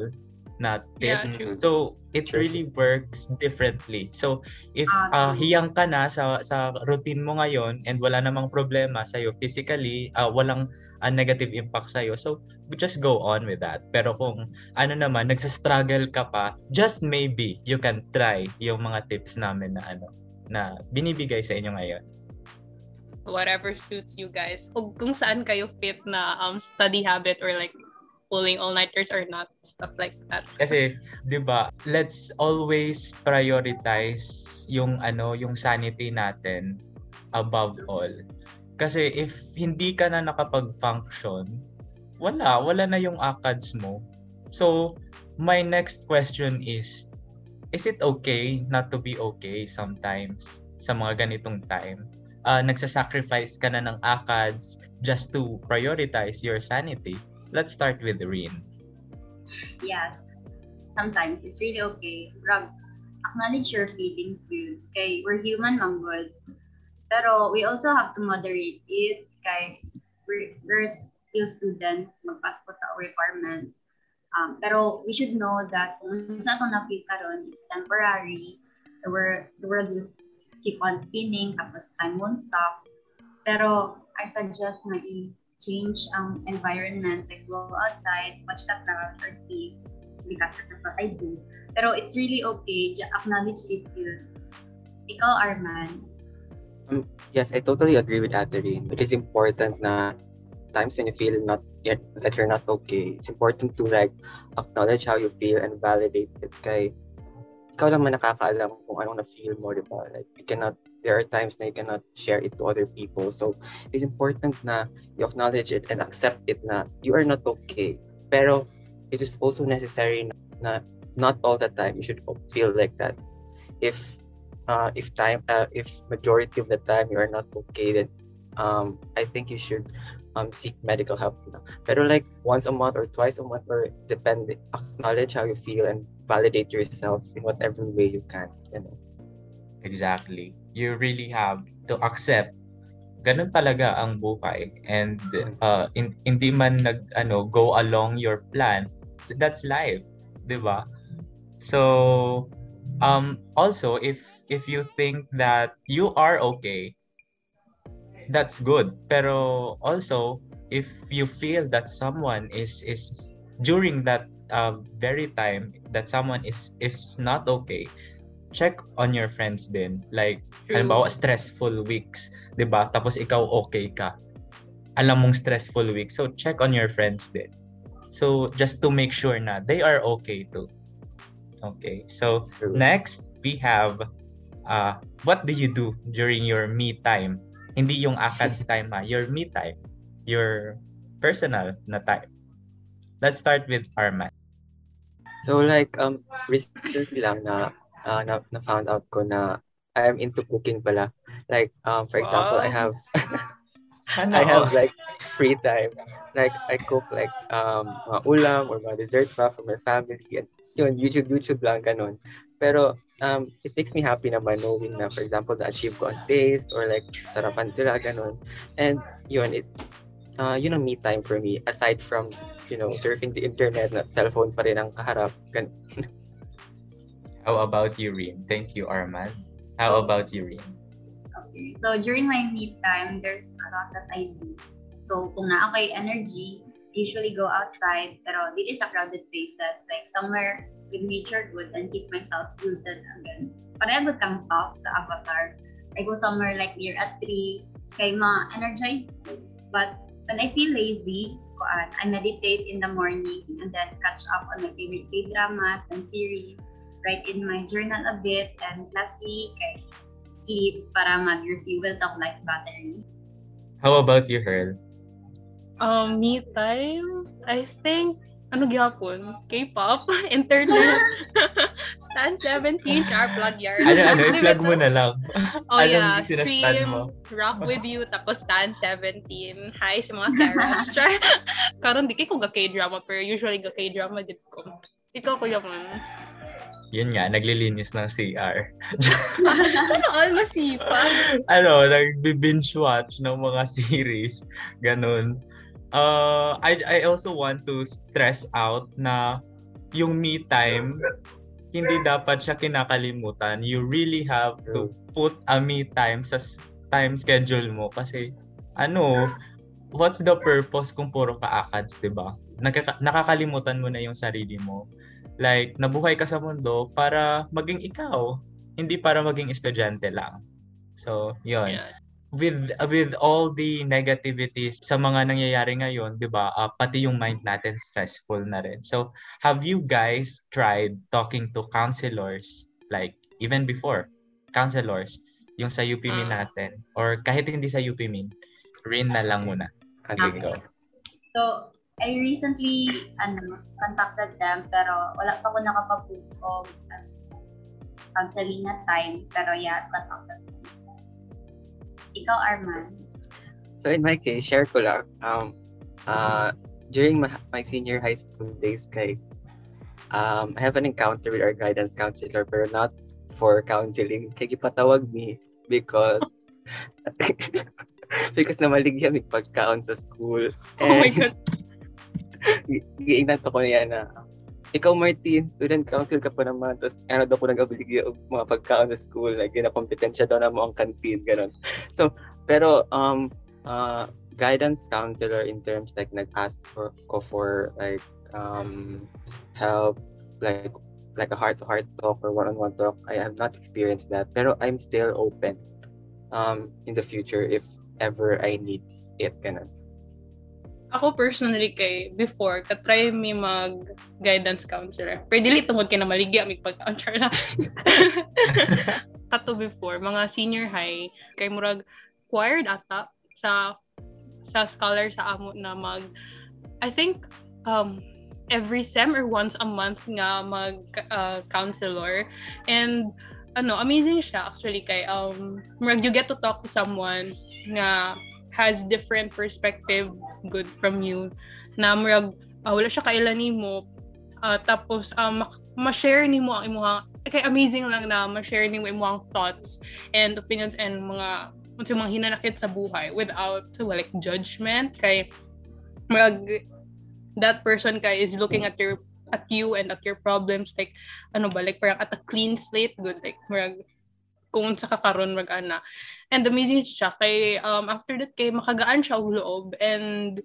na tip Yeah, true. so it True. really works differently so if Ah, uh, hiyang ka na sa sa routine mo ngayon and wala namang problema sa physically uh, walang uh, negative impact sa so we just go on with that pero kung ano naman, nagsa-struggle ka pa, just maybe you can try yung mga tips namin na ano na binibigay sa inyo ngayon. Whatever suits you guys. Kung, kung saan kayo fit na um, study habit or like pulling all-nighters or not, stuff like that. Kasi 'di ba, let's always prioritize yung ano, yung sanity natin above all. Kasi if hindi ka na nakapag-function, wala, wala na yung ACADS mo. So, my next question is, is it okay not to be okay sometimes sa mga ganitong time? Uh, nagsasacrifice ka na ng ACADS just to prioritize your sanity? Let's start with Rin. yes, sometimes it's really okay. Rag, acknowledge your feelings, dude. Kay we're human, manggol. Pero we also have to moderate it. Kay we're, we're still students, magpass po ta requirements. Um, pero we should know that kung sa itong na-feel karon, it's temporary. The world, the world will keep on spinning, tapos time won't stop. Pero I suggest na i-change ang environment, like go outside, watch the clouds or trees, because that's what I do. Pero it's really okay, just acknowledge it yun. Ikaw, Arman, yes I totally agree with Ate Rin. It is important na times when you feel not yet that you're not okay it's important to like acknowledge how you feel and validate it kay ikaw lang man nakakaalam kung anong na-feel mo, di ba? Like, you cannot, there are times na you cannot share it to other people. So, it's important na you acknowledge it and accept it na you are not okay. Pero, it is also necessary na, not all the time you should feel like that. If, uh, if time, uh, if majority of the time you are not okay, then um, I think you should um, seek medical help. You know? Pero like once a month or twice a month or depend, acknowledge how you feel and validate yourself in whatever way you can. You know? Exactly. You really have to accept ganun talaga ang buhay. And uh, in, hindi man nag ano go along your plan that's life 'di ba? So um also if if you think that you are okay that's good. Pero also if you feel that someone is is during that uh, very time that someone is is not okay check on your friends din. Like halimbawa stressful weeks 'di ba? Tapos ikaw okay ka. Alam mong stressful week so check on your friends din. So just to make sure na they are okay too. Okay so True. next we have uh what do you do during your me time? Hindi yung ACADS time ha? Your me time. Your personal na time. Let's start with Arman. So like um recently lang na uh, na, na found out ko na I am into cooking pala. Like um for example, I have I have like free time. Like I cook like um mga ulam or mga dessert pa for my family and yun YouTube YouTube lang ganun. Pero um it makes me happy naman knowing na for example na-achieve ko ang taste or like sarapan sila ganun. And yun it uh, yun ang me time for me aside from you know surfing the internet na cellphone pa rin ang kaharap. Gan- How about you, Rin? Thank you, Arman. How about you, Rin? Okay. So during my me time, there's a lot that I do. So kung naa kay energy, usually go outside, pero dili sa crowded places, like somewhere with nature good and keep myself rooted again. Pareha good kang off sa avatar. I go somewhere like near a tree, kay ma-energize. But when I feel lazy, I meditate in the morning and then catch up on my favorite K-dramas and series, write in my journal a bit, and lastly, kay sleep para mag-refuel sa life battery. How about you, Herl? Um, me time, I think, ano gyapon? K-pop, internet, Stan 17, char plug yard. Ano, ano, ba mo na lang. Oh Anong yeah, stream, mo? rock with you, tapos Stan 17. Hi sa mga carrots. Char. Karon di kay ko ga K-drama, pero usually ga K-drama din ko. Ikaw kuya man. Yun nga, naglilinis ng CR. Ano all masipag? ano, nagbi-binge watch ng mga series. Ganun. Uh, I, I also want to stress out na yung me time, hindi dapat siya kinakalimutan. You really have to put a me time sa time schedule mo kasi ano, what's the purpose kung puro ka-akads, 'di ba? Nakaka- nakakalimutan mo na yung sarili mo. Like, nabuhay ka sa mundo para maging ikaw, hindi para maging estudyante lang. So, yun. Yeah. With with all the negativities sa mga nangyayari ngayon, 'di ba? ah, pati yung mind natin stressful na rin. So, have you guys tried talking to counselors like even before counselors yung sa UP Min Ah. natin or kahit hindi sa UP Min, rin na lang muna. Sige, Go. So, I recently ano, contacted them pero wala pa ako nakapag-book of uh, counseling na time. Pero yeah, contacted them. Ikaw, Arman. So in my case, share ko lang. Um, uh, during my, my senior high school days, kay, um, I have an encounter with our guidance counselor, pero not for counseling. Kaya gipatawag ni because because namaligyan mi pagkaon sa school. Oh my God. Giingnan ko niya na ikaw Martin, student council ka pa naman, tapos ano daw ko nag-obligay og mga pagkaon sa school, like na kompetensya daw na mo ang canteen, ganun. So, pero um uh, guidance counselor in terms like nag-ask for ko for like um help like like a heart-to-heart talk or one-on-one talk. I have not experienced that, pero I'm still open um in the future if ever I need it, ganun. Ako personally kay before katry mi mag guidance counselor. Pero dili tungod kay na maligya mi pag-counselor na. Kato before mga senior high kay murag required ata sa sa scholar sa amo na mag I think um every sem or once a month nga mag uh, counselor and ano amazing siya actually kay um murag you get to talk to someone nga has different perspective good from you. Na murag ah, wala siya kailan nimo Ah, tapos mak- ma-share nimo ang imong kay amazing lang na ma-share nimo imong thoughts and opinions and mga unsa mga hinanakit sa buhay without like judgment. Kay murag that person kay is looking at your at you and at your problems like ano ba like parang at a clean slate good like murag kung sa kakaron mag ana and amazing siya kay um after that kay makagaan siya og loob. And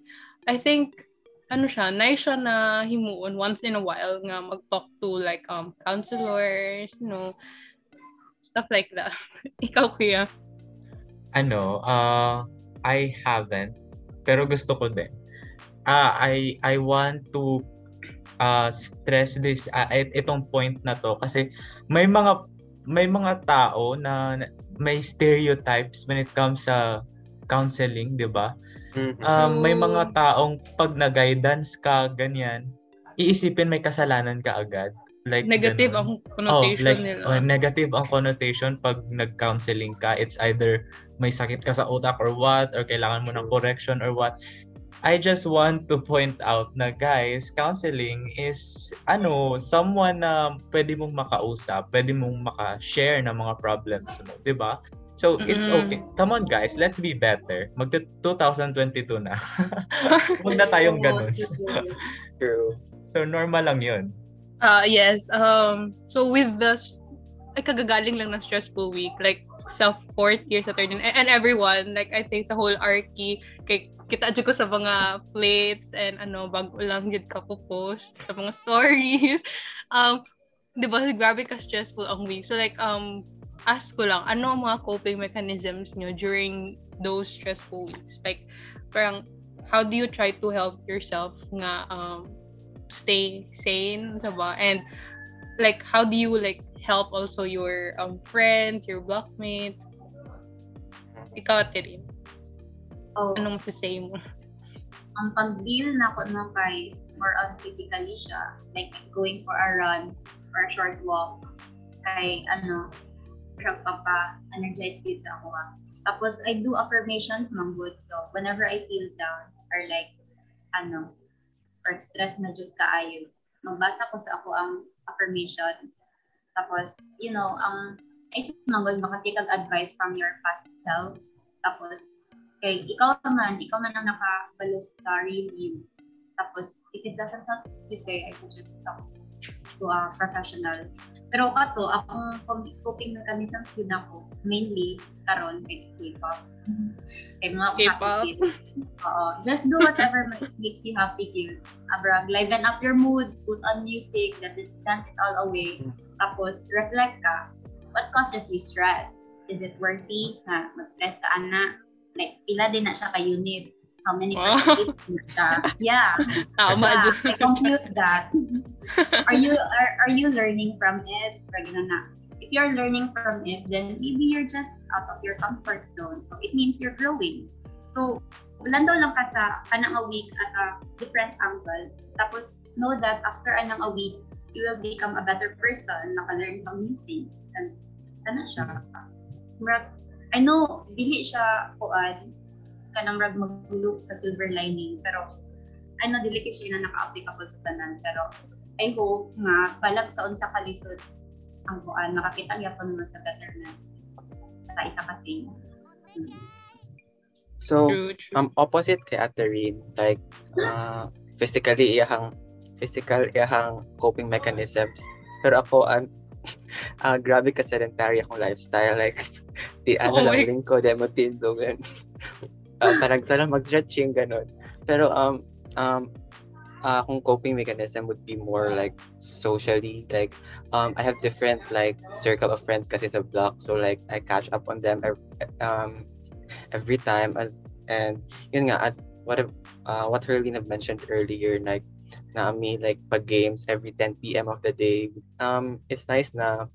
I think ano siya nice siya na himuon once in a while nga mag-talk to like um counselors you know stuff like that. Ikaw kuya. Ano, uh, I haven't, pero gusto ko din. Ah, I I want to uh, stress this uh, it- itong point na to. Kasi may mga may mga tao na na- may stereotypes when it comes sa counseling, 'di ba? Um, may mga taong pag na-guidance ka ganyan, iisipin may kasalanan ka agad. like Negative ganun. ang connotation oh, like, nila. oh, negative ang connotation pag nag-counseling ka. It's either may sakit ka sa utak or what, or kailangan mo ng correction or what. I just want to point out na guys, counseling is ano, someone na pwede mong makausap, pwede mong maka-share ng mga problems mo, 'di ba? So it's Mm-mm. okay. Come on guys, let's be better. Mag 2022 na. Huwag na tayong ganun. True. So normal lang 'yun. Uh, yes. Um, so with the, ay kagagaling lang ng stressful week, like sa fourth year sa third year, and, everyone, like I think sa whole Arky, kay kita dyan ko sa mga plates and ano, bago lang yun ka po post sa mga stories. Um, di ba, grabe ka stressful ang week. So like, um, ask ko lang, ano ang mga coping mechanisms nyo during those stressful weeks? Like, parang, how do you try to help yourself nga um, stay sane sa ba and like how do you like help also your um friends your blockmates ikaw Tirin Oh, anong masasay mo ang pag-deal na ko no kay more on physically siya. Like going for a run or a short walk. Kay ano, siya pa pa energize gid sa ako. ah. Tapos I do affirmations man good. So whenever I feel down or like ano, or stress na jud kaayo, magbasa ko sa ako ang affirmations. Tapos, you know, ang isip man good makatake advice from your past self. Tapos kay ikaw naman, ikaw man ang nakabalo sa real you. Tapos, if it doesn't help you kay, I suggest talk to a professional. Pero kato, akong coping mechanisms yun ako, mainly, karon kay K-pop. kay mga K-pop. Oo. Just do whatever makes you happy feel. Abrag, liven up your mood, put on music, that it, dance it all away. Tapos, reflect ka. What causes you stress? Is it worthy na mag-stress ka, ana? Like, pila din na siya ka-unit. How many Wow. na siya? Yeah. tama Yeah. I compute that. are you are, are you learning from it? If you're learning from it, then maybe you're just out of your comfort zone. So it means you're growing. So landaw lang ka sa kanang a week at a different angle. Tapos know that after anang a week, you will become a better person, naka-learn some new things. And ano siya. I know, dili siya kuan kanang rag magulog sa silver lining pero know dili kay siya na naka-applicable sa tanan pero I hope nga balag sa unsa ka lisod ang kuan makakita gyapon mo sa betterment sa isa ka thing. Hmm. So, true true um, opposite kay Ate Reed, like, uh, physically iyahang, physical iyahang coping mechanisms. Pero ako, um, uh, grabe ka sedentary akong lifestyle. Like, di ano Oh lang, lingko, demo tindo, gan. Uh, parang sana mag-stretching, ganun. Pero, um, um, uh, akong coping mechanism would be more like socially like um I have different like circle of friends kasi sa block so like I catch up on them ev- um every time as and yun nga as what uh, what Herlene have mentioned earlier like na me like pag games every 10 p.m. of the day um it's nice na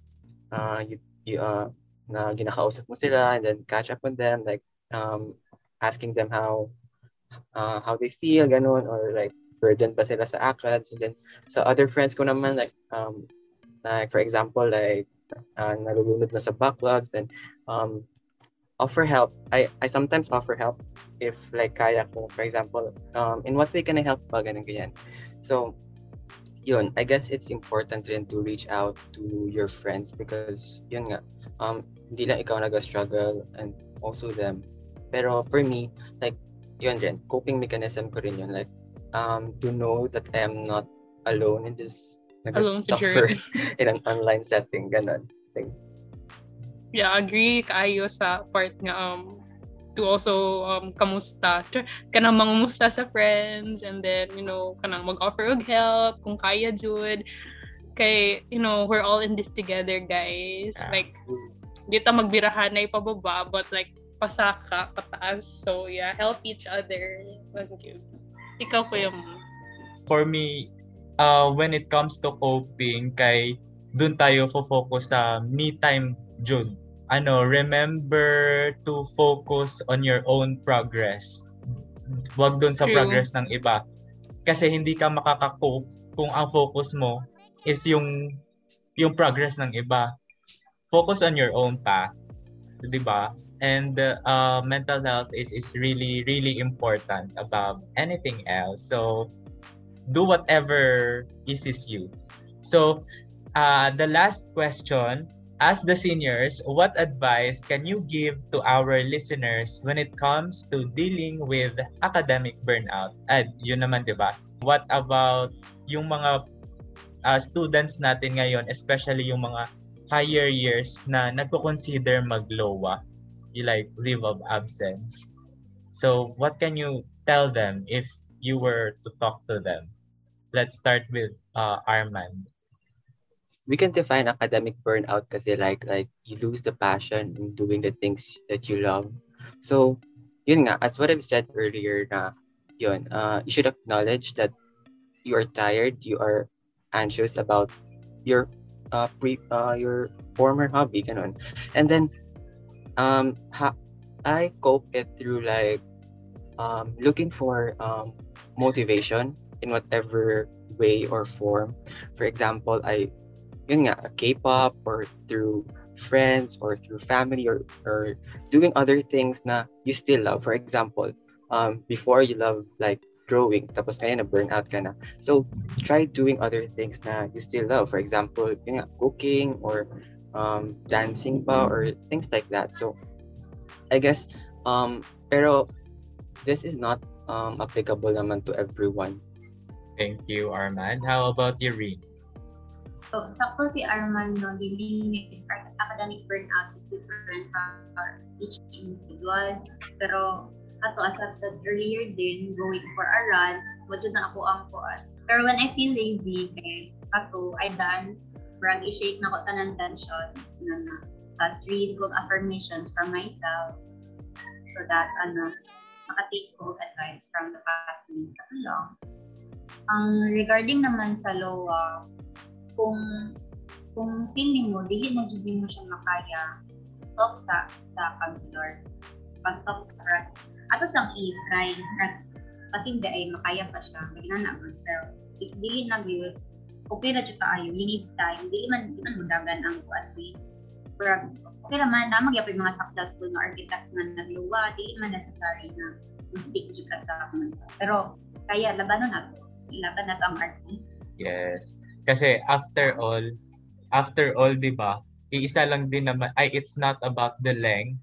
uh you, you uh na ginakausap mo sila and then catch up on them like um asking them how uh, how they feel ganun or like burdened ba sila sa ACADS then sa other friends ko naman like um like for example like uh, nalulunod na sa backlogs then um offer help. I I sometimes offer help if like kaya ko. For example um in what way can I help ba? Ganun ganyan. So yun I guess it's important rin to reach out to your friends because yun nga um hindi lang ikaw nag-struggle and also them pero for me like yun rin coping mechanism ko rin yun. Like um to know that I am not alone in this nag-suffer journey. in an online setting ganun. Yeah agree kaayo sa part nga um to also um kamusta? Kanang mangumusta sa friends and then you know kanang mag-offer og help kung kaya jud kay you know we're all in this together guys. Yeah. like di ta magbirahan na ipababa but like pasaka pataas so yeah help each other thank you ikaw kuya mo for me, uh, when it comes to coping, kay dun tayo fo-focus sa me time, June. Ano, remember to focus on your own progress. Huwag dun sa True. progress ng iba. Kasi hindi ka makaka-cope kung ang focus mo is yung yung progress ng iba. Focus on your own path. So, 'di ba? And uh, mental health is is really really important above anything else. So, do whatever eases you. So, uh, the last question as the seniors, what advice can you give to our listeners when it comes to dealing with academic burnout? At yun naman, di ba? What about yung mga uh, students natin ngayon, especially yung mga higher years na nagko-consider mag-LOA, like leave of absence. So, what can you tell them if you were to talk to them? Let's start with uh, Armand we can define academic burnout kasi like like you lose the passion in doing the things that you love. So, yun nga, as what I've said earlier na yun, uh, you should acknowledge that you are tired, you are anxious about your uh, pre uh, your former hobby ganun. And then um ha- I cope it through like um looking for um motivation in whatever way or form. For example, I yun nga, K-pop or through friends or through family or, or doing other things na you still love. For example, um, before you love like drawing, tapos ngayon na burnout ka na. So, try doing other things na you still love. For example, yun nga, cooking or um, dancing pa or things like that. So, I guess, um, pero this is not um, applicable naman to everyone. Thank you, Armand. How about you, Reed? So, sakto si Armando, dealing with academic burnout is different from each individual. Pero, ato as I've said earlier din, going for a run, wadyo na ako ang kuat. Pero when I feel lazy, kay ato, I dance, brag i-shake na ko tanan tension, na na. Tapos read ko affirmations from myself so that, ano, makatake ko advice from the past me. Lang. Ang regarding naman sa LOA, kung kung feeling mo dili na jud mo siya makaya talk sa sa counselor pag talk sa rat ato sang i-try kasi hindi ay makaya pa siya magina na pero dili na gyud okay na jud kaayo you need time. Dili man dili mudagan ang at least pero okay naman na magyapon mga successful nga architects nga nagluwa. Dili man necessary na stick jud ka sa pero kaya labanon nato ilaban nato ang art. Yes. Kasi after all, after all, 'di ba? Iisa lang din naman ay it's not about the length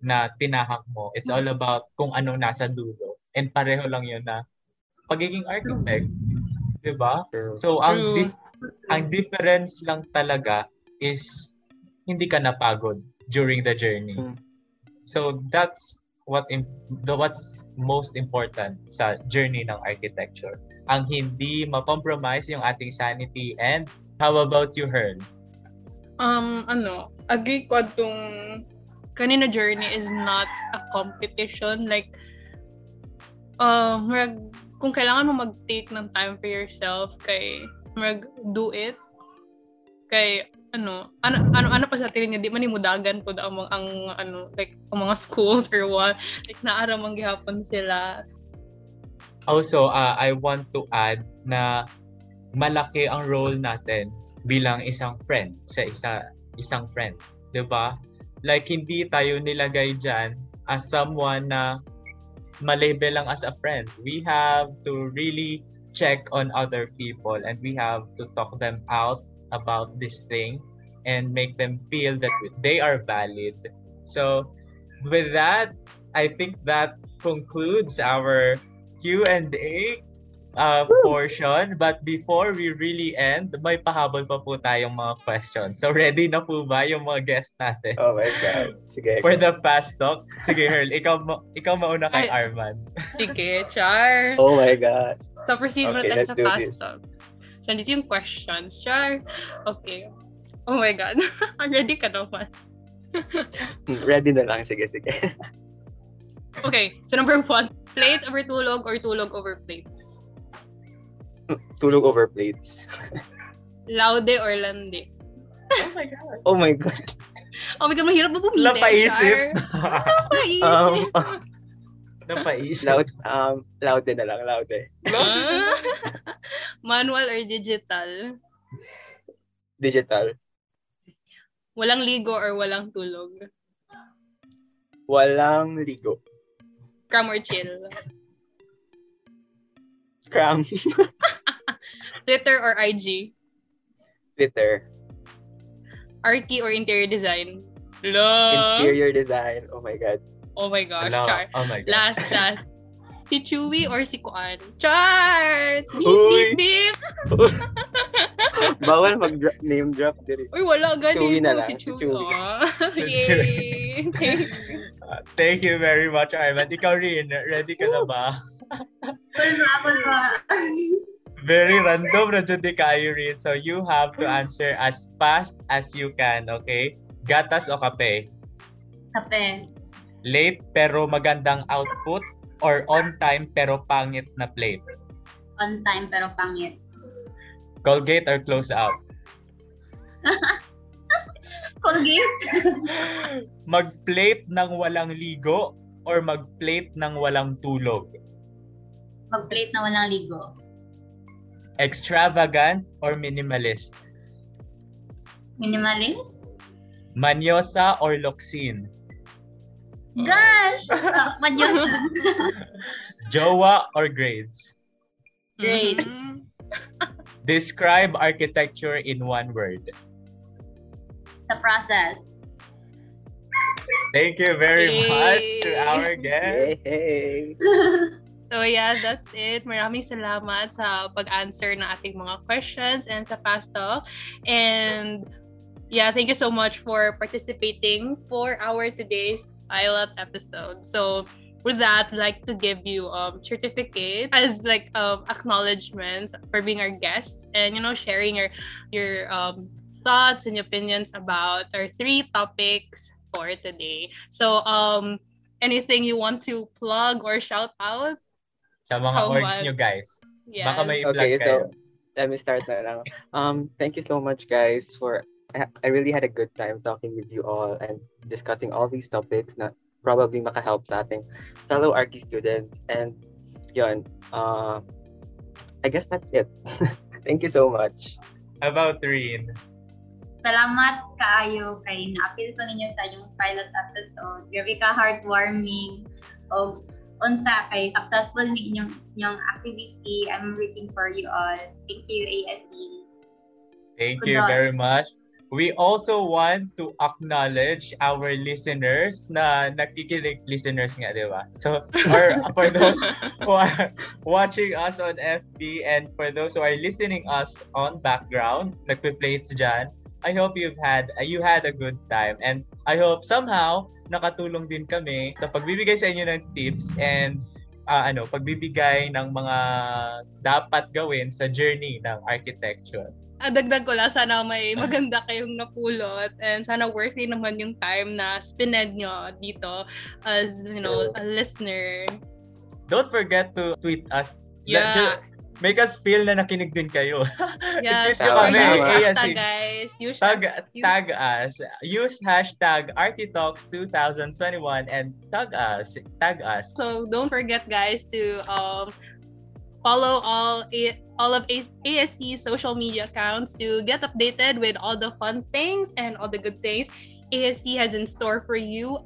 na tinahak mo. It's all about kung ano nasa dulo. And pareho lang 'yun na pagiging architect, 'di ba? So ang di- ang difference lang talaga is hindi ka napagod during the journey. Hmm. So that's what in, the what's most important sa journey ng architecture ang hindi ma-compromise yung ating sanity. And how about you, Hearn? Um, ano, agree ko itong kanina journey is not a competition. Like, uh, marag, kung kailangan mo mag-take ng time for yourself, kay mag do it, kay ano, ano, ano, ano pa sa tingin niya, di man imudagan po ang, ang, ano, like, ang mga schools or what, like, naaramang gihapon sila. Also, uh, I want to add na malaki ang role natin bilang isang friend sa isa isang friend, 'di ba? Like hindi tayo nilagay diyan as someone na malabel lang as a friend. We have to really check on other people and we have to talk them out about this thing and make them feel that they are valid. So with that, I think that concludes our Q&A uh, portion. But before we really end, may pahabol pa po tayong mga questions. So ready na po ba yung mga guest natin? Oh my God. Sige. For the fast talk. Sige, Herl, ikaw, ikaw mauna kay Ay, Arman. Sige, Char. Oh my God. So proceed okay, mo tayo sa fast this. talk. So, dito yung questions. Char. Okay. Oh my God. ready ka naman. ready na lang. Sige, sige. okay. So number one, Plates over tulog or tulog over plates? Tulog over plates. Laude or lande? Oh my God. Oh my God. Oh my God, mahirap ba pumili? Napaisip. Napaisip. um, uh, Napaisip. Loud, um, loud na lang, loud eh. Manual or digital? Digital. Walang ligo or walang tulog? Walang ligo. Cram or chill? Cram. Twitter or IG? Twitter. Archi or interior design? Love. Interior design. Oh my God. Oh my gosh, Hello. Char. Oh my God. Last, last. Si Chewy or si Kuan? Char! Beep, Uy. beep, beep! Bawal mag-name drop diri. Uy, wala Chewy ganito. na lang, Si si Chewy. Chewy. Ah, Si Yay! Uh, thank you very much, Arman. Ikaw rin, ready ka na ba? Cool ba? Very random na dyan di kayo. So you have to answer as fast as you can, okay? Gatas o kape? Kape. Late pero magandang output or on time pero pangit na plate? On time pero pangit. Colgate or close out? Colgate? Mag-plate ng walang ligo or mag-plate ng walang tulog? Mag-plate na walang ligo. Extravagant or minimalist? Minimalist? Manyosa or Loxin? Gosh! Uh, Madyosa. Jowa or grades? Great. Mhm. Describe architecture in one word. The process. Thank you very Yay. much to our guest. So yeah, that's it. Maraming salamat sa pag-answer ng ating mga questions and sa past talk. And yeah, thank you so much for participating for our today's pilot episode. So with that, I'd like to give you um certificate as like um acknowledgements for being our guests and you know sharing your your um thoughts and opinions about our three topics for today. So um anything you want to plug or shout out? Sa mga How orgs much? nyo guys. Yeah. Baka may i-plug Okay, kayo. so let me start na lang. Um, thank you so much, guys, for I I really had a good time talking with you all and discussing all these topics na probably makahelp sa ating fellow Archie students. And yun, uh, I guess that's it. thank you so much. About Rin? Salamat kaayo kay na-appeal ko ninyo sa inyong pilot episode. Grabe ka heartwarming. O unta kay successful ni inyong, inyong activity. I'm rooting for you all. Thank you, ASE. Thank Good you luck. very much. We also want to acknowledge our listeners na nakikinig listeners nga, di ba? So, or for those who are watching us on FB and for those who are listening us on background, nagpe-plates dyan, I hope you've had uh, you had a good time and I hope somehow nakatulong din kami sa pagbibigay sa inyo ng tips and uh, ano pagbibigay ng mga dapat gawin sa journey ng architecture. Ah, dagdag ko lang, sana may maganda kayong napulot and sana worthy naman yung time na spined nyo dito as, you know, a listeners. Don't forget to tweet us. Yeah. Ju- Make us feel na nakinig din kayo. Yeah, nyo kami, use hashtag, guys. Use tag, has- tag us. Use hashtag Architalks2021 and tag us. Tag us. So don't forget, guys, to um follow all A- all of A- ASC social media accounts to get updated with all the fun things and all the good things ASC has in store for you.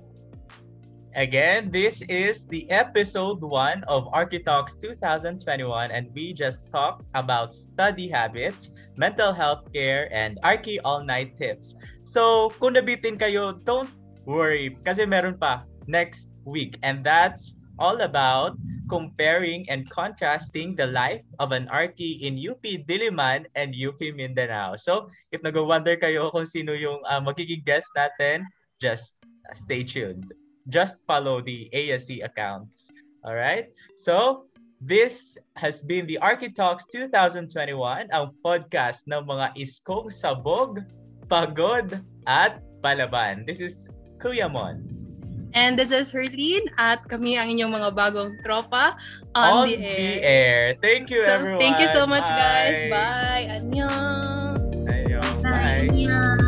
Again, this is the episode one of Architalks 2021, and we just talked about study habits, mental health care, and Archi All Night tips. So, kung nabitin kayo, don't worry, kasi meron pa next week, and that's all about comparing and contrasting the life of an Archi in UP Diliman and UP Mindanao. So, if nag-wonder kayo kung sino yung uh, magiging guest natin, just stay tuned just follow the ASC accounts. All right? So, this has been the Architalks 2021, ang podcast ng mga iskong sabog, pagod, at palaban. This is Kuya Mon. And this is Herlene at kami ang inyong mga bagong tropa on, the, air. air. Thank you, So, everyone. thank you so much, Bye. guys. Bye. Annyeong. Ayun, Bye. bye.